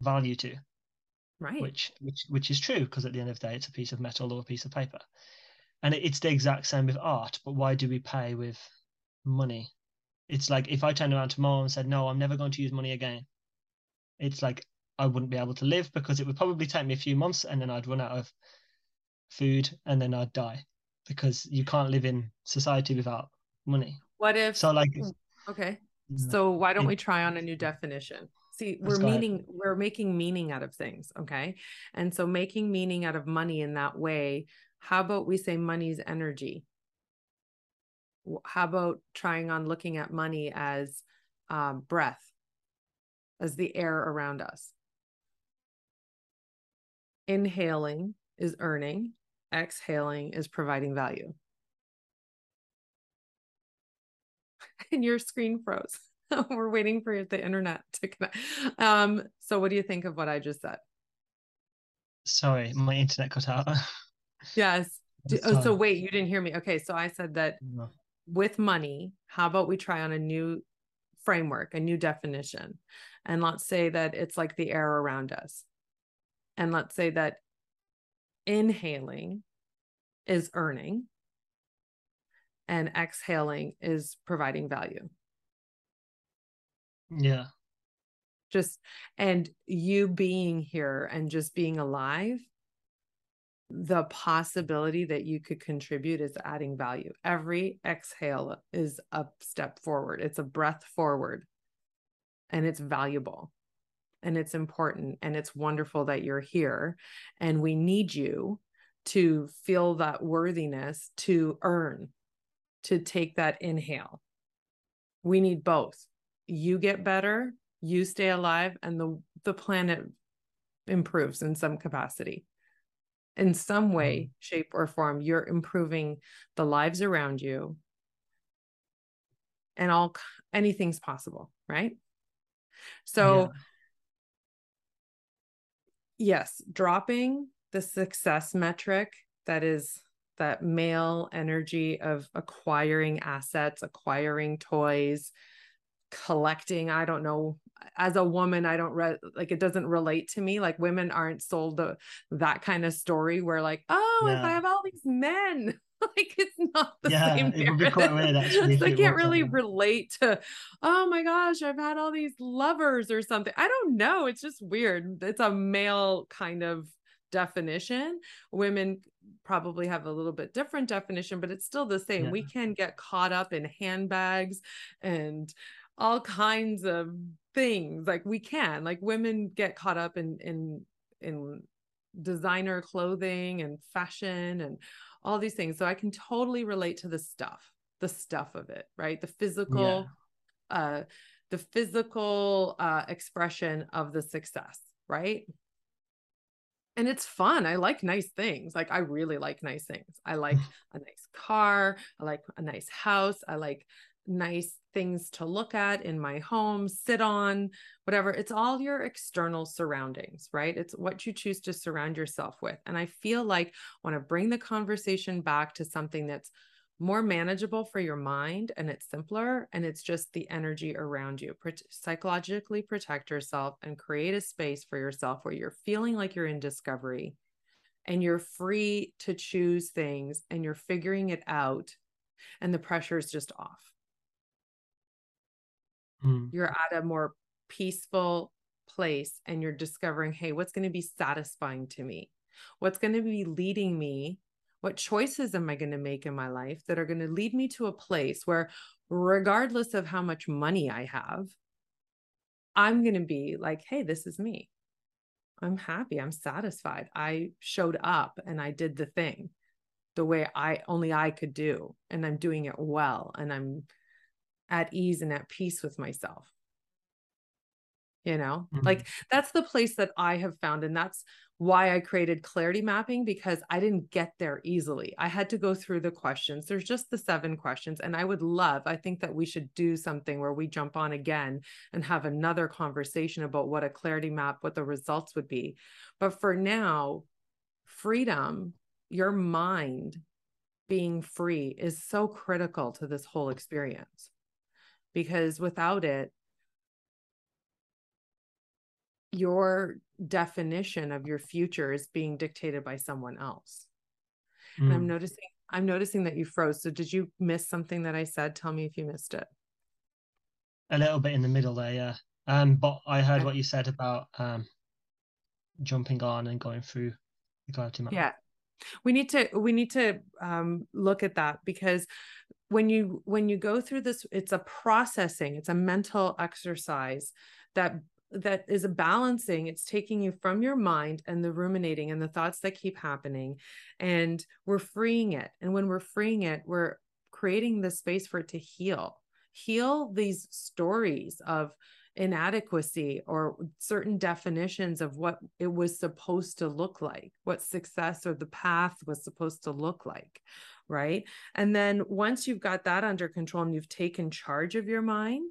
value to. Right. Which which which is true because at the end of the day it's a piece of metal or a piece of paper. And it's the exact same with art but why do we pay with money? It's like if i turned around tomorrow and said no i'm never going to use money again it's like i wouldn't be able to live because it would probably take me a few months and then i'd run out of food and then i'd die because you can't live in society without money. What if so like hmm, okay. Mm. So why don't we try on a new definition See, we're meaning we're making meaning out of things, okay? And so making meaning out of money in that way, how about we say money's energy? How about trying on looking at money as um, breath, as the air around us? Inhaling is earning, exhaling is providing value. *laughs* And your screen froze. *laughs* We're waiting for the internet to connect. Um, so what do you think of what I just said? Sorry, my internet cut out. *laughs* yes. oh, so wait, you didn't hear me. Okay, so I said that no. with money, how about we try on a new framework, a new definition? And let's say that it's like the air around us. And let's say that inhaling is earning and exhaling is providing value. Yeah. Just and you being here and just being alive, the possibility that you could contribute is adding value. Every exhale is a step forward, it's a breath forward, and it's valuable. And it's important. And it's wonderful that you're here. And we need you to feel that worthiness to earn to take that inhale. We need both you get better, you stay alive, and the the planet improves in some capacity. In some way, mm-hmm. shape, or form, you're improving the lives around you. And all anything's possible, right? So yeah. yes, dropping the success metric that is that male energy of acquiring assets, acquiring toys, collecting i don't know as a woman i don't re- like it doesn't relate to me like women aren't sold the, that kind of story where like oh yeah. if i have all these men *laughs* like it's not the yeah, same it would be quite weird *laughs* actually so i can't really um relate to oh my gosh i've had all these lovers or something. I don't know it's just weird. It's a male kind of definition. Women probably have a little bit different definition but it's still the same. Yeah. we can get caught up in handbags and all kinds of things like we can like women get caught up in in in designer clothing and fashion and all these things. So i can totally relate to the stuff the stuff of it right? The physical yeah. uh the physical uh expression of the success right? And it's fun. I like nice things. Like i really like nice things. I like *sighs* a nice car. I like a nice house. I like nice things to look at in my home, sit on, whatever. It's all your external surroundings, right? It's what you choose to surround yourself with. And I feel like I want to bring the conversation back to something that's more manageable for your mind and it's simpler and it's just the energy around you. Pro- psychologically protect yourself and create a space for yourself where you're feeling like you're in discovery and you're free to choose things and you're figuring it out and the pressure is just off mm. you're at a more peaceful place and you're discovering hey what's going to be satisfying to me? What's going to be leading me? What choices am i going to make in my life that are going to lead me to a place where regardless of how much money i have i'm going to be like hey this is me. I'm happy. I'm satisfied. I showed up and i did the thing the way i only i could do and i'm doing it well and i'm at ease and at peace with myself. You know? Mm-hmm. like that's the place that i have found and that's why i created clarity mapping because i didn't get there easily. I had to go through the questions. There's just the seven questions and i would love i think that we should do something where we jump on again and have another conversation about what a clarity map what the results would be. But for now freedom your mind being free is so critical to this whole experience because without it, your definition of your future is being dictated by someone else. Mm. And I'm hmm. noticing I'm noticing that you froze. So did you miss something that I said? Tell me if you missed it. A little bit in the middle there, yeah. Um, but I heard okay. what you said about um jumping on and going through the clarity map. Yeah. We need to we need to um look at that because when you when you go through this it's a processing it's a mental exercise that that is a balancing it's taking you from your mind and the ruminating and the thoughts that keep happening and we're freeing it and when we're freeing it we're creating the space for it to heal heal these stories of inadequacy or certain definitions of what it was supposed to look like, what success or the path was supposed to look like. Right. And then once you've got that under control and you've taken charge of your mind,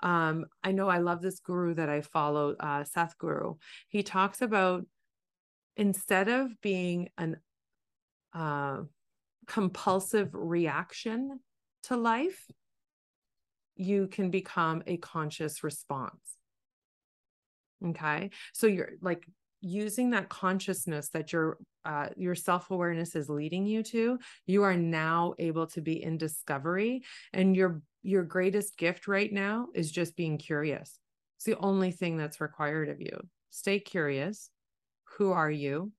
um, I know I love this guru that I follow, uh, Guru. He talks about instead of being an uh, compulsive reaction to life, you can become a conscious response. Okay. So you're like using that consciousness that your uh, your self-awareness is leading you to you are now able to be in discovery and your your greatest gift right now is just being curious it's the only thing that's required of you stay curious who are you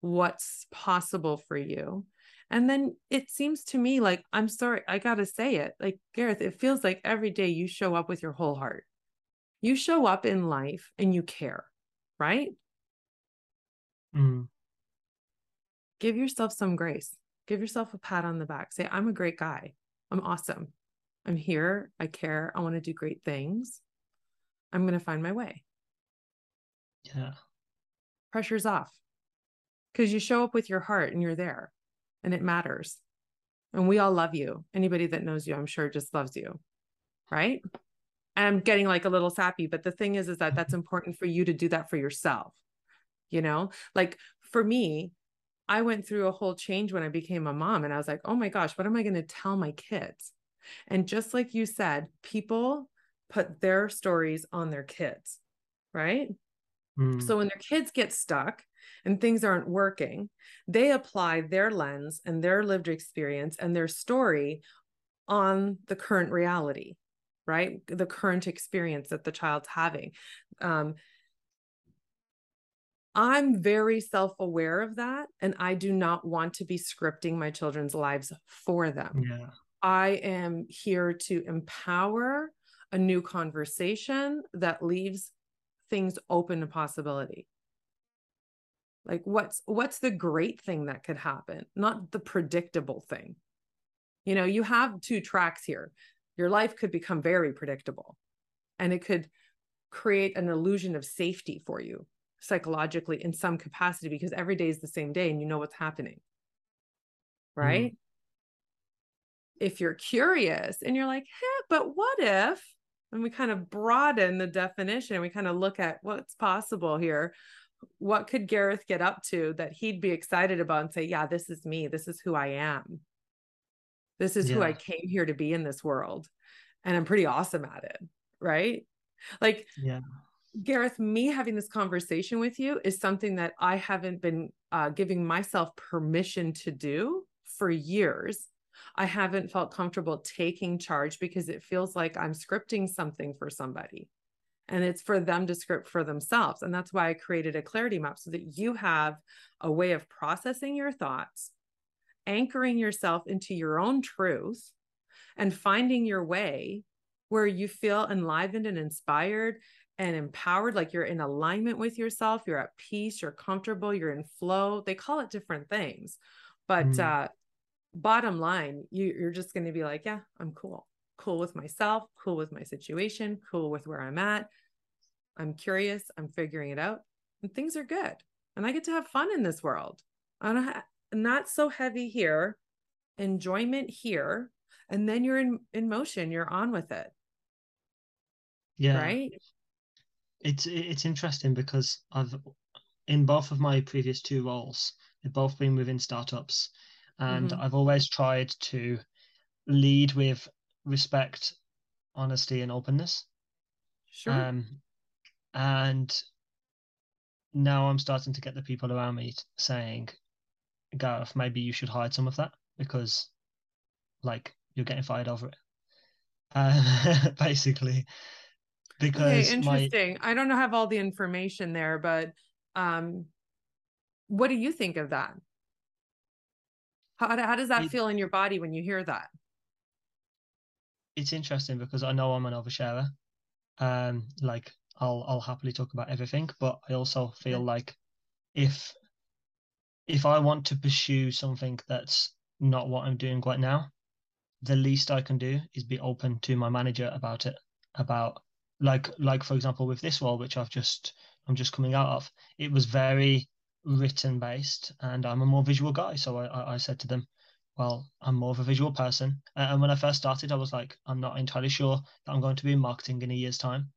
what's possible for you and then it seems to me like, I'm sorry, I got to say it. Like, Gareth, it feels like every day you show up with your whole heart. You show up in life and you care, right? Mm. Give yourself some grace. Give yourself a pat on the back. Say, I'm a great guy. I'm awesome. I'm here. I care. I want to do great things. I'm going to find my way. Yeah. Pressure's off because you show up with your heart and you're there and it matters. And we all love you. Anybody that knows you, I'm sure just loves you. Right. And I'm getting like a little sappy, but the thing is, is that that's important for you to do that for yourself. You know, like for me, I went through a whole change when I became a mom and I was like, oh my gosh, what am I going to tell my kids? And just like you said, people put their stories on their kids, right? Mm. So when their kids get stuck, and things aren't working, they apply their lens and their lived experience and their story on the current reality, right? The current experience that the child's having. Um, I'm very self aware of that. And I do not want to be scripting my children's lives for them. Yeah. I am here to empower a new conversation that leaves things open to possibility like what's what's the great thing that could happen not the predictable thing you know you have two tracks here your life could become very predictable and it could create an illusion of safety for you psychologically in some capacity because every day is the same day and you know what's happening right mm. if you're curious and you're like hey, but what if and we kind of broaden the definition and we kind of look at what's possible here what could Gareth get up to that he'd be excited about and say, yeah, this is me. This is who I am. This is yeah. who I came here to be in this world. And I'm pretty awesome at it. Right. Like, yeah. Gareth, me having this conversation with you is something that I haven't been uh, giving myself permission to do for years. I haven't felt comfortable taking charge because it feels like I'm scripting something for somebody and it's for them to script for themselves. And that's why I created a clarity map so that you have a way of processing your thoughts, anchoring yourself into your own truth, and finding your way where you feel enlivened and inspired and empowered, like you're in alignment with yourself, you're at peace, you're comfortable, you're in flow. They call it different things. But mm. uh, bottom line, you, you're just going to be like, yeah, I'm cool cool with myself, cool with my situation, cool with where I'm at. I'm curious, I'm figuring it out, and things are good. And I get to have fun in this world. I'm not so heavy here, enjoyment here, and then you're in in motion, you're on with it. Yeah. Right? It's it's interesting because I've in both of my previous two roles, they've both been within startups. And mm-hmm. I've always tried to lead with respect, honesty, and openness. Sure. Um, and now I'm starting to get the people around me saying, Gareth, maybe you should hide some of that because, like, you're getting fired over it. Uh, *laughs* *laughs* basically, because okay, interesting. My... I don't have all the information there, but um, what do you think of that? How, how does that it, feel in your body when you hear that? it's interesting because I know I'm an oversharer. Um, like I'll I'll happily talk about everything. But I also feel like if if I want to pursue something that's not what I'm doing right now, the least I can do is be open to my manager about it. About like like for example with this role, which I've just I'm just coming out of, it was very written based, and I'm a more visual guy. So I I said to them, well, I'm more of a visual person. And when I first started, I was like, I'm not entirely sure that I'm going to be in marketing in a year's time.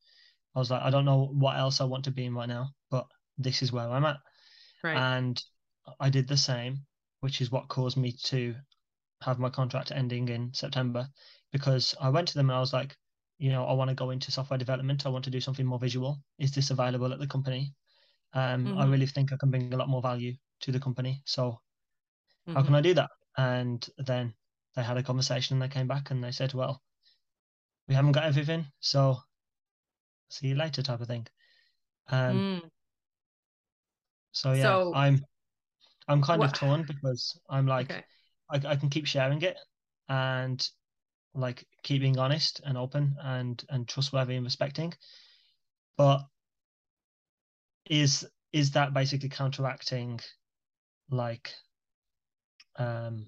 I was like, I don't know what else I want to be in right now, but this is where I'm at. Right. And I did the same, which is what caused me to have my contract ending in September because I went to them and I was like, you know, I want to go into software development. I want to do something more visual. Is this available at the company? Um, mm-hmm. I really think I can bring a lot more value to the company. So, mm-hmm. how can I mm-hmm. do that? And then they had a conversation and they came back and they said, well, we haven't got everything. So, see you later, type of thing. Um, mm. So yeah, so, I'm I'm kind of torn because I'm like okay. I, I can keep sharing it and like keeping honest and open and and trustworthy and respecting. But is is that basically counteracting like um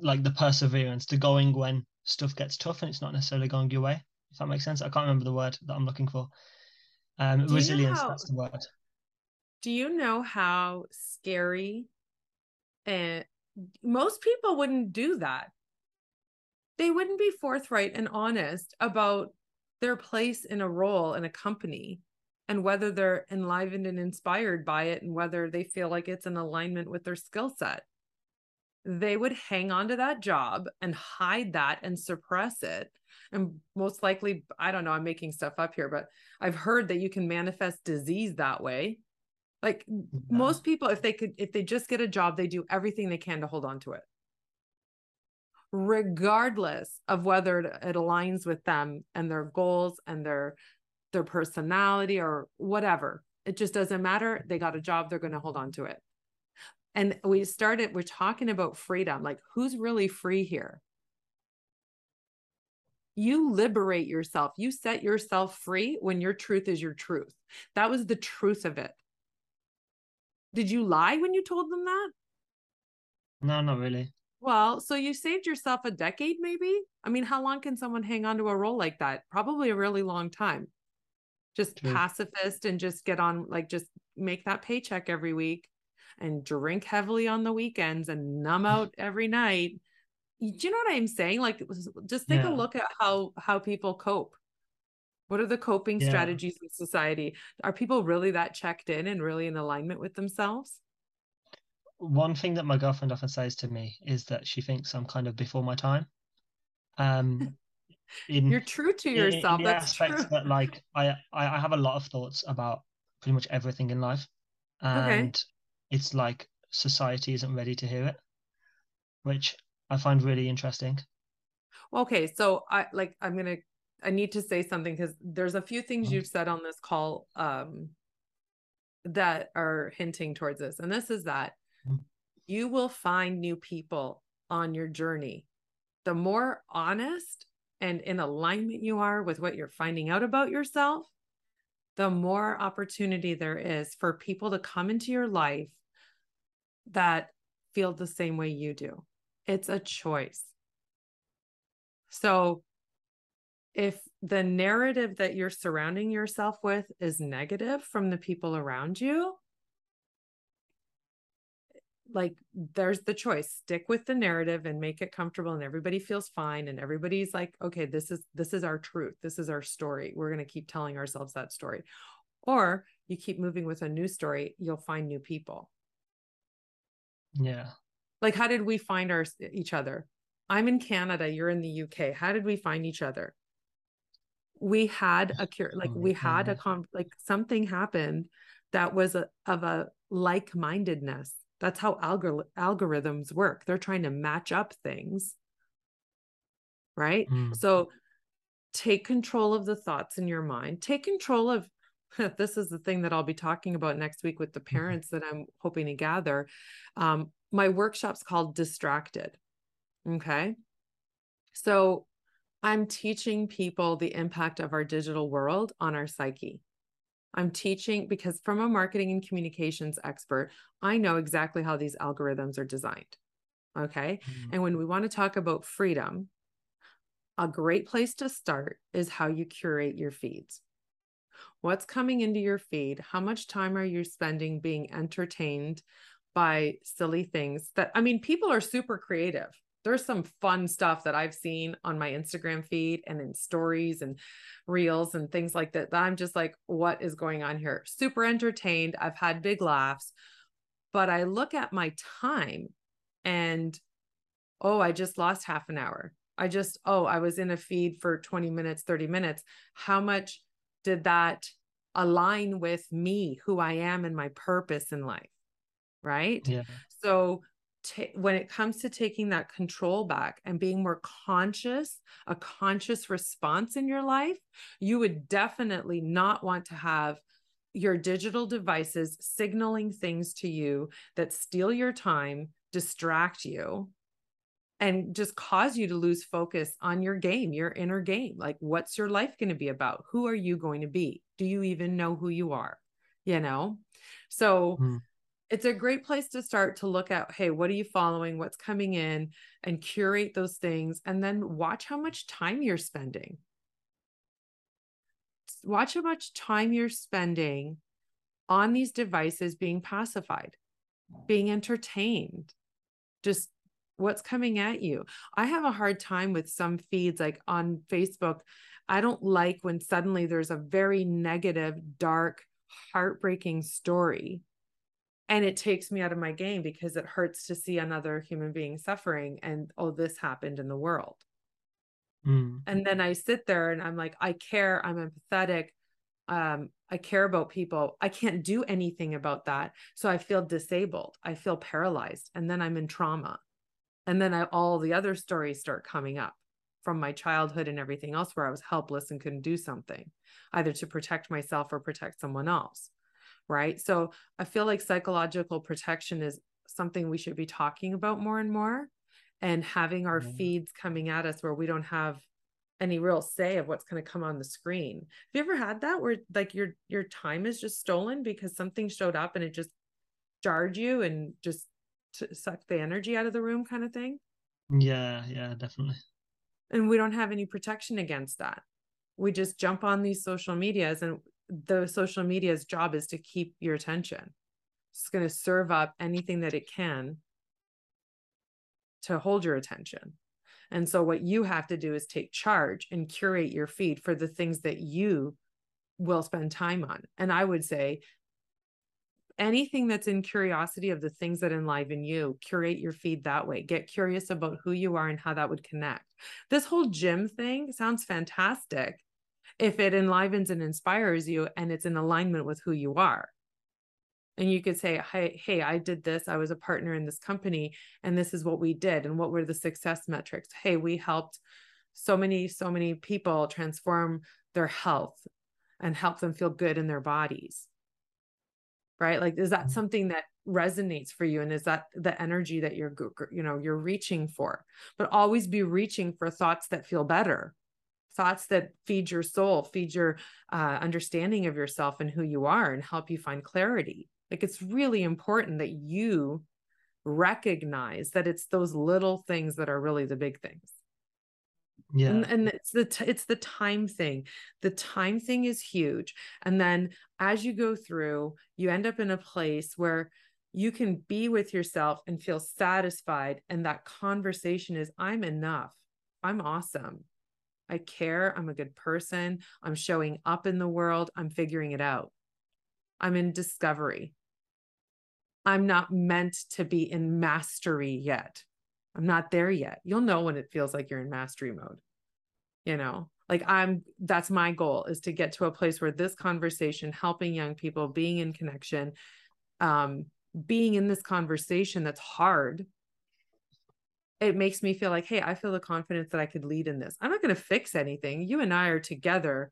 like the perseverance the going when stuff gets tough and it's not necessarily going your way? If that makes sense. I can't remember the word that i'm looking for. Um resilience how, that's the word. Do you know how scary and most people wouldn't do that they wouldn't be forthright and honest about their place in a role in a company and whether they're enlivened and inspired by it and whether they feel like it's in alignment with their skill set. They would hang on to that job and hide that and suppress it. And most likely, I don't know, I'm making stuff up here, but I've heard that you can manifest disease that way. Like yeah. most people, if they could, if they just get a job, they do everything they can to hold on to it regardless of whether it aligns with them and their goals and their their personality or whatever. It just doesn't matter. They got a job. They're going to hold on to it. And we started we're talking about freedom. Like who's really free here? You liberate yourself. You set yourself free when your truth is your truth. That was the truth of it. Did you lie when you told them that? No not really well, so you saved yourself a decade, maybe? I mean, how long can someone hang on to a role like that? Probably a really long time. Just True. pacifist and just get on, like, just make that paycheck every week and drink heavily on the weekends and numb *laughs* out every night. Do you know what I'm saying? Like, just take yeah. a look at how how people cope. What are the coping yeah. strategies in society? Are people really that checked in and really in alignment with themselves? One thing that my girlfriend often says to me is that she thinks I'm kind of before my time. Um, *laughs* in, you're true to yourself. In, in the That's aspect that like I, I have a lot of thoughts about pretty much everything in life, and okay. it's like society isn't ready to hear it, which I find really interesting. Okay, so I like I'm gonna I need to say something because there's a few things mm-hmm. you've said on this call um that are hinting towards this, and this is that you will find new people on your journey. The more honest and in alignment you are with what you're finding out about yourself, the more opportunity there is for people to come into your life that feel the same way you do. It's a choice. So, if the narrative that you're surrounding yourself with is negative from the people around you, like there's the choice stick with the narrative and make it comfortable and everybody feels fine and everybody's like okay this is this is our truth. This is our story. We're going to keep telling ourselves that story. Or you keep moving with a new story you'll find new people. Yeah. Like how did we find our each other? I'm in canada you're in the uk how did we find each other? We had a cure *laughs* like oh we had a con like something happened that was a, of a like-mindedness that's how algor- algorithms work. They're trying to match up things. Right. Mm. So take control of the thoughts in your mind. Take control of *laughs* this is the thing that I'll be talking about next week with the mm-hmm. parents that I'm hoping to gather. Um, my workshop's called Distracted. Okay. So I'm teaching people the impact of our digital world on our psyche. I'm teaching because from a marketing and communications expert, I know exactly how these algorithms are designed. Okay. Mm-hmm. And when we want to talk about freedom, a great place to start is how you curate your feeds. What's coming into your feed? How much time are you spending being entertained by silly things that, I mean, people are super creative. There's some fun stuff that I've seen on my Instagram feed and in stories and reels and things like that. that I'm just like, what is going on here? Super entertained. I've had big laughs, but I look at my time and, oh, I just lost half an hour. I just, oh, I was in a feed for 20 minutes, 30 minutes. How much did that align with me, who I am, and my purpose in life? Right. Yeah. So, when it comes to taking that control back and being more conscious, a conscious response in your life, you would definitely not want to have your digital devices signaling things to you that steal your time, distract you, and just cause you to lose focus on your game, your inner game. Like, what's your life going to be about? Who are you going to be? Do you even know who you are? You know? So, mm. It's a great place to start to look at hey, what are you following? What's coming in? And curate those things. And then watch how much time you're spending. Watch how much time you're spending on these devices being pacified, being entertained, just what's coming at you. I have a hard time with some feeds like on Facebook. I don't like when suddenly there's a very negative, dark, heartbreaking story. And it takes me out of my game because it hurts to see another human being suffering and, oh, this happened in the world. Mm. And then I sit there and I'm like, I care, I'm empathetic. Um, I care about people. I can't do anything about that. So I feel disabled. I feel paralyzed. And then I'm in trauma and then I, all the other stories start coming up from my childhood and everything else where I was helpless and couldn't do something, either to protect myself or protect someone else. Right. So I feel like psychological protection is something we should be talking about more and more and having our mm-hmm. feeds coming at us where we don't have any real say of what's going to come on the screen. Have you ever had that where like your your time is just stolen because something showed up and it just jarred you and just to suck the energy out of the room kind of thing yeah yeah definitely and we don't have any protection against that we just jump on these social medias and the social media's job is to keep your attention it's going to serve up anything that it can to hold your attention and so what you have to do is take charge and curate your feed for the things that you will spend time on and i would say anything that's in curiosity of the things that enliven you, curate your feed that way. Get curious about who you are and how that would connect. This whole gym thing sounds fantastic if it enlivens and inspires you and it's in alignment with who you are. And you could say, hey, hey, I did this. I was a partner in this company, and this is what we did. And what were the success metrics? Hey, we helped so many, so many people transform their health and help them feel good in their bodies right like is that mm-hmm. something that resonates for you and is that the energy that you're you know you're reaching for but always be reaching for thoughts that feel better thoughts that feed your soul feed your uh, understanding of yourself and who you are and help you find clarity. Like it's really important that you recognize that it's those little things that are really the big things. Yeah. and, and it's the t- it's the time thing. The time thing is huge. And then as you go through you end up in a place where you can be with yourself and feel satisfied and that conversation is i'm enough. I'm awesome i care i'm a good person i'm showing up in the world i'm figuring it out i'm in discovery i'm not meant to be in mastery yet I'm not there yet. You'll know when it feels like you're in mastery mode. You know, like I'm that's my goal is to get to a place where this conversation, helping young people, being in connection, um, being in this conversation that's hard, it makes me feel like, hey, I feel the confidence that I could lead in this. I'm not going to fix anything. You and I are together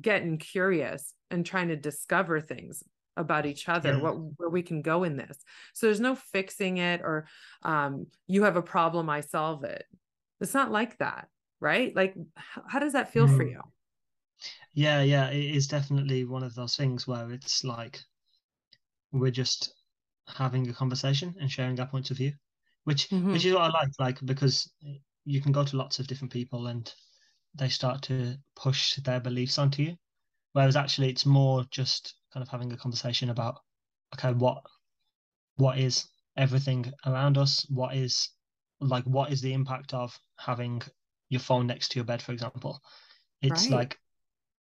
getting curious and trying to discover things about each other yeah. what where we can go in this so there's no fixing it or um, you have a problem i solve it it's not like that right? Like, how does that feel mm. for you? Yeah, yeah, it is definitely one of those things where it's like we're just having a conversation and sharing our points of view, which mm-hmm. which is what I like, like because you can go to lots of different people and they start to push their beliefs onto you, whereas actually it's more just kind of having a conversation about okay, what what is everything around us, what is like what is the impact of having your phone next to your bed, for example. It's right. like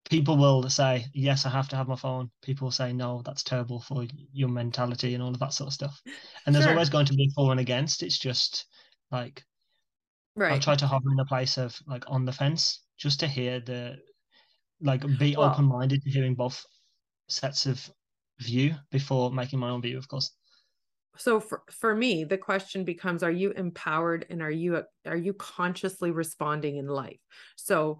people will say, Yes, I have to have my phone. People will say, No, that's terrible for your mentality and all of that sort of stuff. And there's sure. always going to be for and against. It's just like right. I try to hover in a place of like on the fence just to hear the like be well, open minded to hearing both sets of view before making my own view, of course so for, for me the question becomes are you empowered and are you are you consciously responding in life so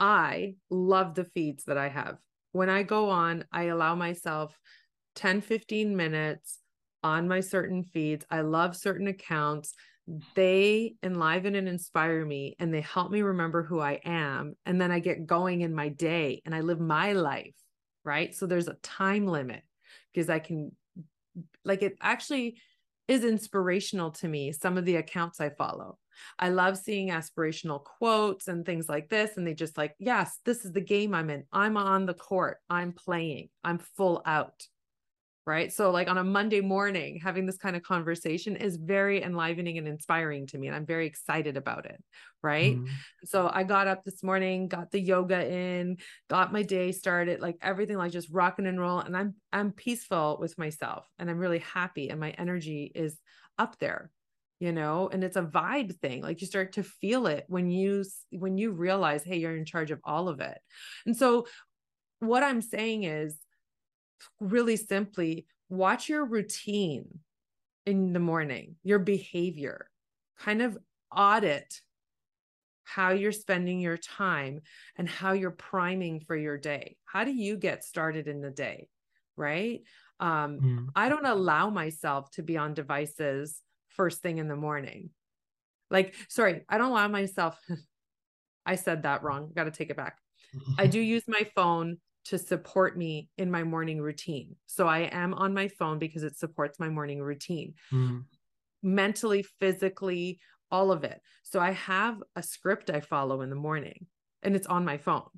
i love the feeds that i have. When i go on i allow myself 10 15 minutes on my certain feeds. I love certain accounts. They enliven and inspire me and they help me remember who i am and then i get going in my day and i live my life right? So there's a time limit because i can like it actually is inspirational to me some of the accounts i follow i love seeing aspirational quotes and things like this and they just like yes this is the game i'm in. I'm on the court. I'm playing. I'm full out. Right? So like on a monday morning having this kind of conversation is very enlivening and inspiring to me and i'm very excited about it right? Mm. so i got up this morning got the yoga in got my day started like everything like just rocking and roll and i'm i'm peaceful with myself and i'm really happy and my energy is up there you know and it's a vibe thing like you start to feel it when you when you realize hey you're in charge of all of it and so what i'm saying is really simply watch your routine in the morning, your behavior, kind of audit how you're spending your time and how you're priming for your day. How do you get started in the day? Right. Um, mm. I don't allow myself to be on devices first thing in the morning. Like, sorry, I don't allow myself. *laughs* I said that wrong. Got to take it back. I do *laughs* use my phone to support me in my morning routine. So I am on my phone because it supports my morning routine. Mm. Mentally, physically, all of it. So I have a script I follow in the morning and it's on my phone.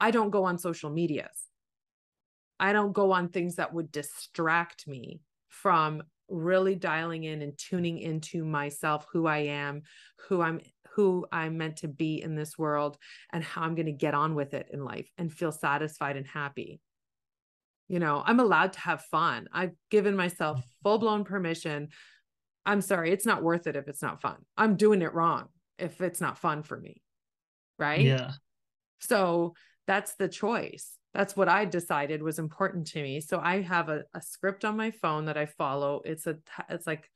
I don't go on social medias. I don't go on things that would distract me from really dialing in and tuning into myself, who I am, who I'm who I'm meant to be in this world and how I'm going to get on with it in life and feel satisfied and happy. You know, I'm allowed to have fun. I've given myself mm-hmm. full blown permission. I'm sorry, it's not worth it if it's not fun. I'm doing it wrong if it's not fun for me. Right. Yeah. So that's the choice. That's what I decided was important to me. So I have a, a script on my phone that I follow. It's a, it's like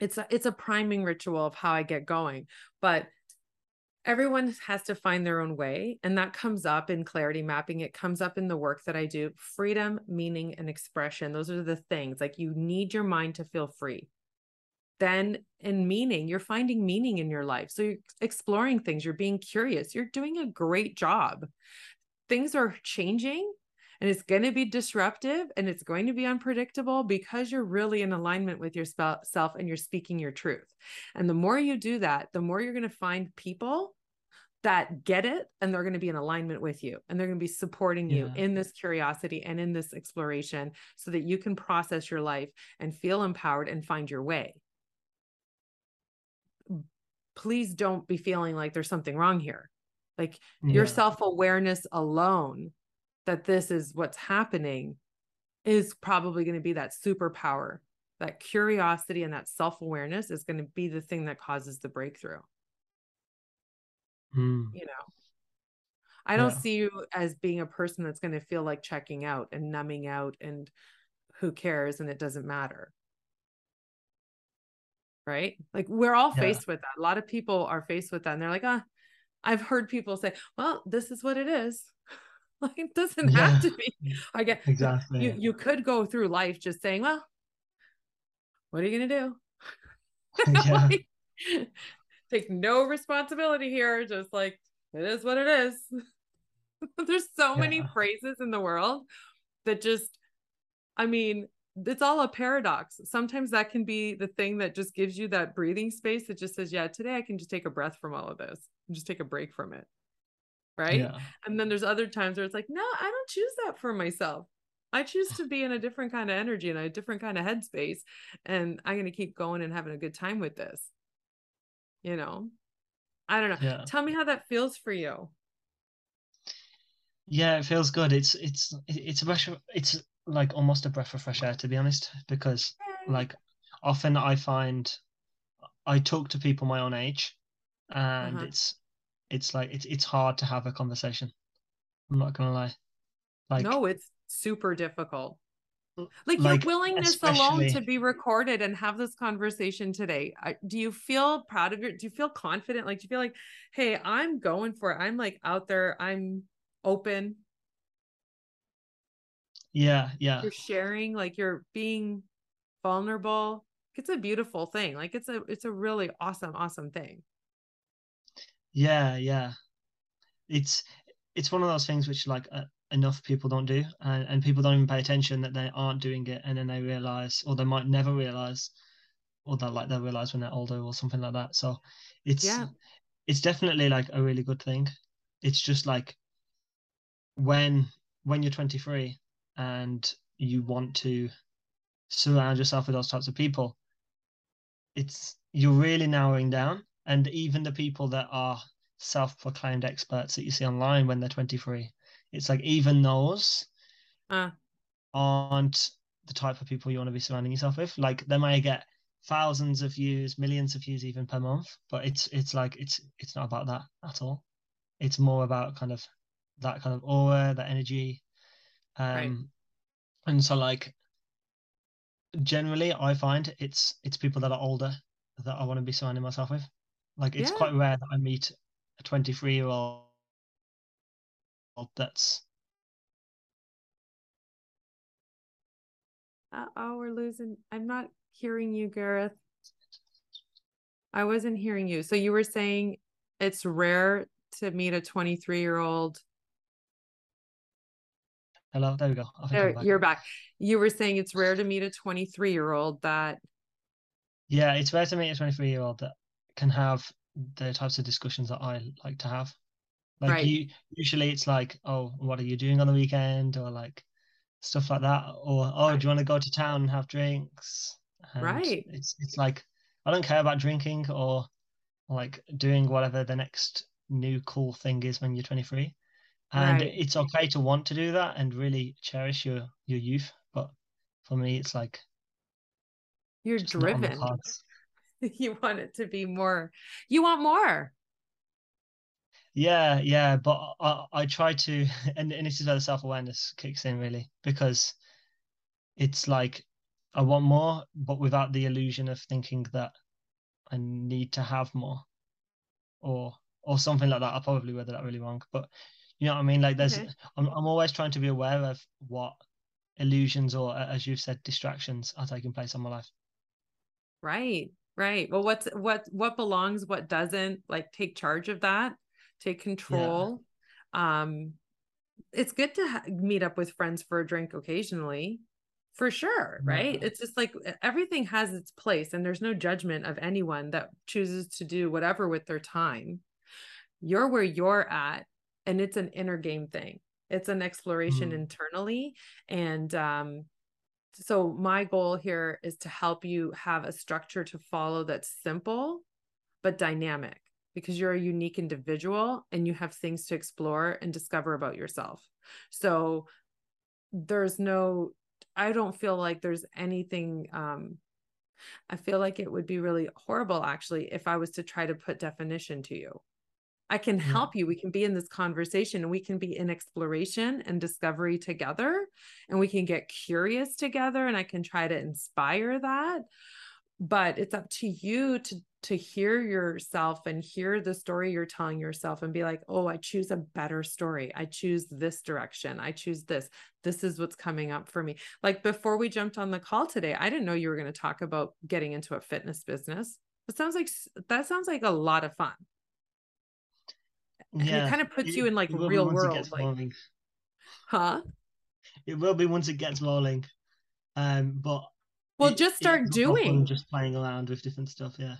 it's a, it's a priming ritual of how I get going. But everyone has to find their own way and that comes up in clarity mapping it comes up in the work that i do freedom meaning and expression those are the things like you need your mind to feel free then in meaning you're finding meaning in your life so you're exploring things you're being curious you're doing a great job things are changing and it's going to be disruptive and it's going to be unpredictable because you're really in alignment with yourself and you're speaking your truth. And the more you do that, the more you're going to find people that get it and they're going to be in alignment with you and they're going to be supporting you yeah. in this curiosity and in this exploration so that you can process your life and feel empowered and find your way. Please don't be feeling like there's something wrong here. Like yeah. your self awareness alone that this is what's happening is probably going to be that superpower that curiosity and that self-awareness is going to be the thing that causes the breakthrough mm. you know i don't yeah. see you as being a person that's going to feel like checking out and numbing out and who cares and it doesn't matter right like we're all yeah. faced with that a lot of people are faced with that and they're like ah i've heard people say well this is what it is *laughs* like it doesn't yeah. have to be. *laughs* I get exactly. You you could go through life just saying, well, what are you gonna do? *laughs* like, take no responsibility here. Just like it is what it is. There's so yeah. many phrases in the world that just, I mean, it's all a paradox. Sometimes that can be the thing that just gives you that breathing space that just says, yeah, today I can just take a breath from all of this and just take a break from it. Right. Yeah. And then there's other times where it's like, no, I don't choose that for myself. I choose to be in a different kind of energy and a different kind of headspace. And I'm going to keep going and having a good time with this. You know, I don't know. Yeah. Tell me how that feels for you. Yeah, it feels good. It's it's it's a breath. It's like almost a breath of fresh air, to be honest, because like often I find I talk to people my own age, and uh-huh. it's it's like it's it's hard to have a conversation. I'm not gonna lie. Like no, it's super difficult. Like, like your willingness especially... alone to be recorded and have this conversation today. do you feel proud of your? Do you feel confident? Like, do you feel like, hey, I'm going for it. I'm like out there. I'm open. Yeah, yeah. You're sharing, like you're being vulnerable. It's a beautiful thing. Like it's a it's a really awesome, awesome thing. Yeah, yeah. It's it's one of those things which like uh, enough people don't do and, and people don't even pay attention that they aren't doing it and then they realize or they might never realize or they'll like they'll realize when they're older or something like that so it's yeah it's definitely like a really good thing it's just like when when you're 23 and you want to surround yourself with those types of people it's you're really narrowing down and even the people that are self-proclaimed experts that you see online when they're 23 it's like even those uh. aren't the type of people you want to be surrounding yourself with. Like they may get thousands of views, millions of views even per month, but it's it's like it's it's not about that at all. It's more about kind of that kind of aura, that energy. Um right. and so like generally I find it's it's people that are older that I want to be surrounding myself with. Like it's yeah. quite rare that I meet a 23 year old that's uh, oh we're losing i'm not hearing you gareth i wasn't hearing you so you were saying it's rare to meet a 23 year old hello there we go there, back. you're back you were saying it's rare to meet a 23 year old that yeah it's rare to meet a 23 year old that can have the types of discussions that i like to have like right. you usually it's like, oh, what are you doing on the weekend? Or like stuff like that. Or oh, right. do you want to go to town and have drinks? And right. It's it's like I don't care about drinking or like doing whatever the next new cool thing is when you're 23. And right. it's okay to want to do that and really cherish your your youth. But for me, it's like you're driven. *laughs* you want it to be more. You want more. Yeah, yeah, but I, I try to, *laughs* and, and this is where the self awareness kicks in really, because it's like I want more, but without the illusion of thinking that I need to have more, or or something like that. I probably worded that really wrong, but you know what I mean. Like there's, okay. I'm I'm always trying to be aware of what illusions or, as you've said, distractions are taking place in my life. Right, right. Well, what's what what belongs, what doesn't, like take charge of that take control. Yeah. Um, it's good to ha- meet up with friends for a drink occasionally for sure right yeah. it's just like everything has its place and there's no judgment of anyone that chooses to do whatever with their time you're where you're at and it's an inner game thing it's an exploration mm. internally and um so my goal here is to help you have a structure to follow that's simple but dynamic because you're a unique individual and you have things to explore and discover about yourself. So there's no I don't feel like there's anything um I feel like it would be really horrible actually if I was to try to put definition to you. I can mm-hmm. help you. We can be in this conversation and we can be in exploration and discovery together and we can get curious together and I can try to inspire that. But it's up to you to to hear yourself and hear the story you're telling yourself and be like, oh, I choose a better story. I choose this direction. I choose this. This is what's coming up for me. Like before we jumped on the call today, I didn't know you were going to talk about getting into a fitness business. It sounds like that sounds like a lot of fun. And Yeah, it kind of puts it, you in like it will be real world, like, rolling. huh? It will be once it gets rolling. Um, but Well, it, just start a lot more fun doing. just playing around with different stuff. Yeah.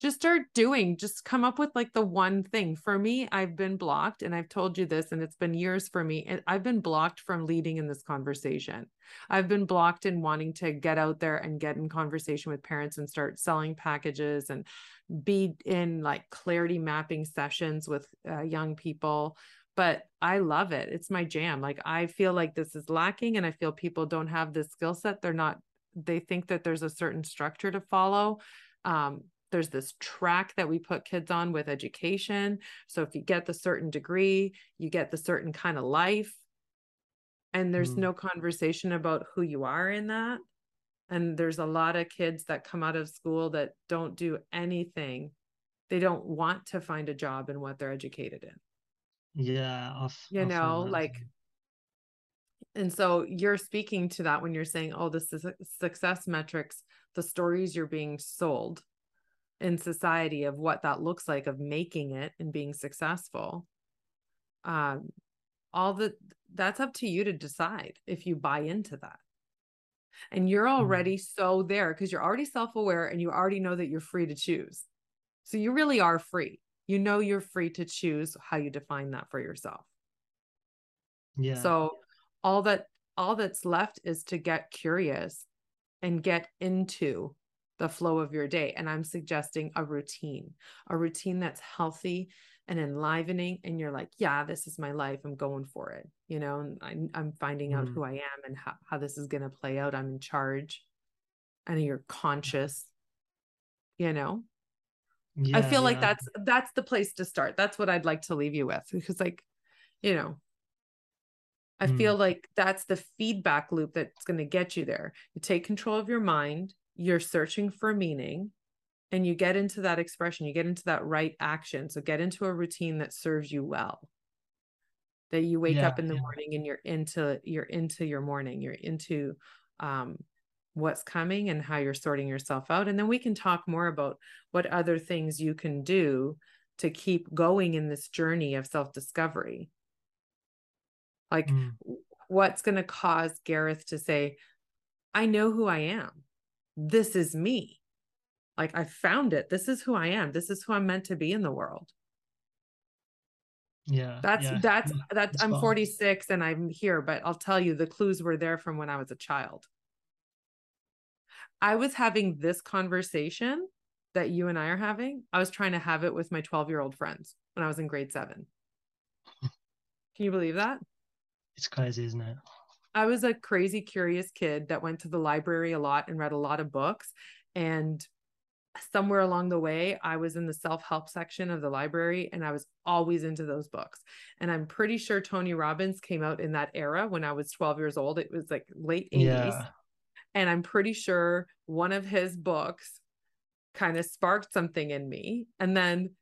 Just start doing just come up with like the one thing. For me i've been blocked and i've told you this and it's been years for me and i've been blocked from leading in this conversation. I've been blocked in wanting to get out there and get in conversation with parents and start selling packages and be in like clarity mapping sessions with uh, young people but i love it. It's my jam. Like i feel like this is lacking and i feel people don't have this skill set. They're not they think that there's a certain structure to follow um, there's this track that we put kids on with education. So if you get the certain degree, you get the certain kind of life. And there's Mm. no conversation about who you are in that. And there's a lot of kids that come out of school that don't do anything. They don't want to find a job in what they're educated in. Yeah. You know, like and so you're speaking to that when you're saying, oh, this is success metrics, the stories you're being sold in society of what that looks like of making it and being successful. Um, all the that's up to you to decide if you buy into that. And you're already so there because you're already self-aware and you already know that you're free to choose. So you really are free. You know you're free to choose how you define that for yourself. Yeah. So all that all that's left is to get curious and get into the flow of your day. And I'm suggesting a routine, a routine that's healthy and enlivening. And you're like, yeah, this is my life. I'm going for it. You know, and I'm, I'm finding out Mm. who I am and how, how this is going to play out. I'm in charge and you're conscious, you know, I yeah. feel like that's, that's the place to start. That's what I'd like to leave you with because like, you know, I Mm. feel like that's the feedback loop that's going to get you there. You take control of your mind, you're searching for meaning, and you get into that expression, you get into that right action. So get into a routine that serves you well. That you wake Yeah, up in the yeah. morning and you're into you're into your morning, you're into um what's coming and how you're sorting yourself out. And then we can talk more about what other things you can do to keep going in this journey of self-discovery. Like Mm. what's going to cause Gareth to say, I know who I am. This is me. Like I found it. This is who I am. This is who I'm meant to be in the world. Yeah. That's yeah. that's Yeah, that's that's I'm 46 and I'm here, but I'll tell you the clues were there from when I was a child. I was having this conversation that you and I are having. I was trying to have it with my 12 year old friends when I was in grade seven. *laughs* Can you believe that? It's crazy, isn't it? I was a crazy curious kid that went to the library a lot and read a lot of books. And somewhere along the way, I was in the self help section of the library and I was always into those books. And I'm pretty sure Tony Robbins came out in that era when I was 12 years old. It was like late 80s. Yeah. And I'm pretty sure one of his books kind of sparked something in me. And then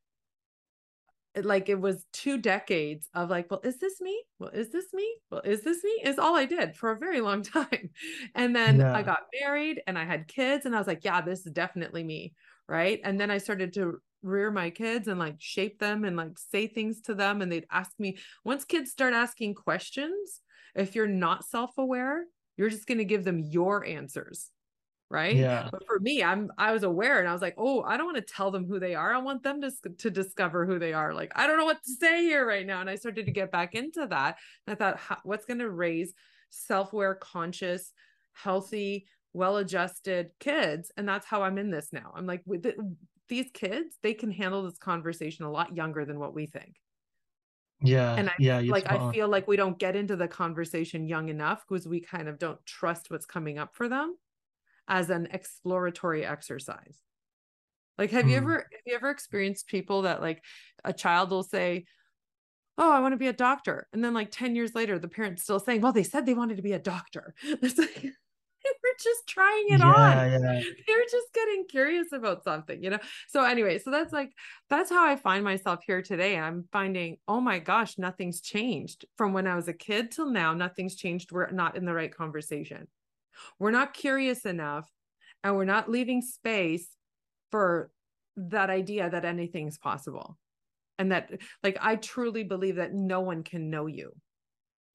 like it was two decades of like, well, is this me? Well, is this me? Well, is this me? Is all I did for a very long *laughs* time. And then I got married and I had kids and I was like, yeah, this is definitely me. Right. And then I started to rear my kids and like shape them and like say things to them. And they'd ask me, once kids start asking questions, if you're not self aware, you're just going to give them your answers. Right. Yeah. But for me, I'm I was aware and I was like, oh, I don't want to tell them who they are. I want them to to discover who they are. Like, I don't know what to say here right now. And I started to get back into that. And I thought, how, what's going to raise self-aware, conscious, healthy, well-adjusted kids? And that's how I'm in this now. I'm like, with the, these kids, they can handle this conversation a lot younger than what we think. Yeah. And I yeah. Like I feel like we don't get into the conversation young enough because we kind of don't trust what's coming up for them as an exploratory exercise. Like have you Mm. ever have you ever experienced people that like a child will say, "Oh, I want to be a doctor." And then like 10 years later the parents still saying, "Well, they said they wanted to be a doctor." *laughs* It's like *laughs* they were just trying it on Yeah. Yeah. *laughs* they're just getting curious about something, you know? So, anyway, so that's like, that's how I find myself here today. I'm finding, oh my gosh, nothing's changed from when I was a kid till now. Nothing's changed. We're not in the right conversation. We're not curious enough and we're not leaving space for that idea that anything's possible. And that like i truly believe that no one can know you.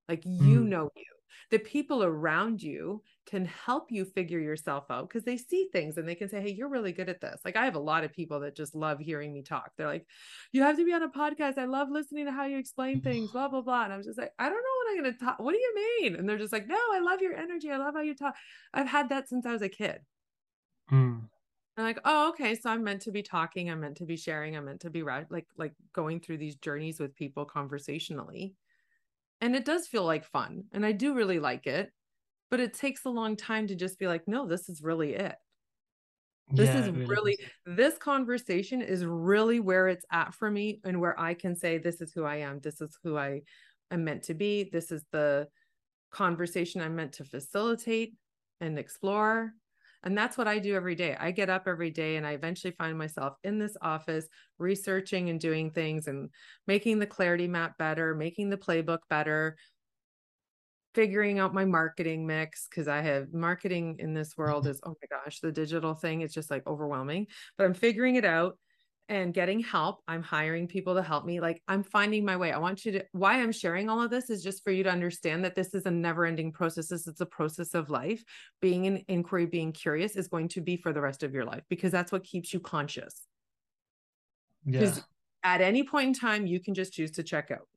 Like you Mm. know you the people around you can help you figure yourself out because they see things and they can say hey you're really good at this like i have a lot of people that just love hearing me talk they're like you have to be on a podcast i love listening to how you explain things blah blah blah and i'm just like i don't know what i'm going to talk what do you mean and they're just like no i love your energy i love how you talk i've had that since i was a kid Mm. and like, oh, okay. So I'm meant to be talking. I'm meant to be sharing. I'm meant to be like like going through these journeys with people conversationally. And it does feel like fun. And I do really like it. But it takes a long time to just be like, no, this is really it. This Yeah, is really really is. this conversation is really where it's at for me and where I can say this is who I am. This is who I am meant to be. This is the conversation I'm meant to facilitate and explore. And that's what I do every day. I get up every day and I eventually find myself in this office researching and doing things and making the clarity map better, making the playbook better, figuring out my marketing mix because I have marketing in this world mm-hmm. is oh my gosh, the digital thing is just like overwhelming, but I'm figuring it out and getting help. I'm hiring people to help me. Like I'm finding my way. I want you to why I'm sharing all of this is just for you to understand that this is a never-ending process. This is a process of life. Being in inquiry, being curious is going to be for the rest of your life because that's what keeps you conscious. Yeah. Because at any point in time, you can just choose to check out.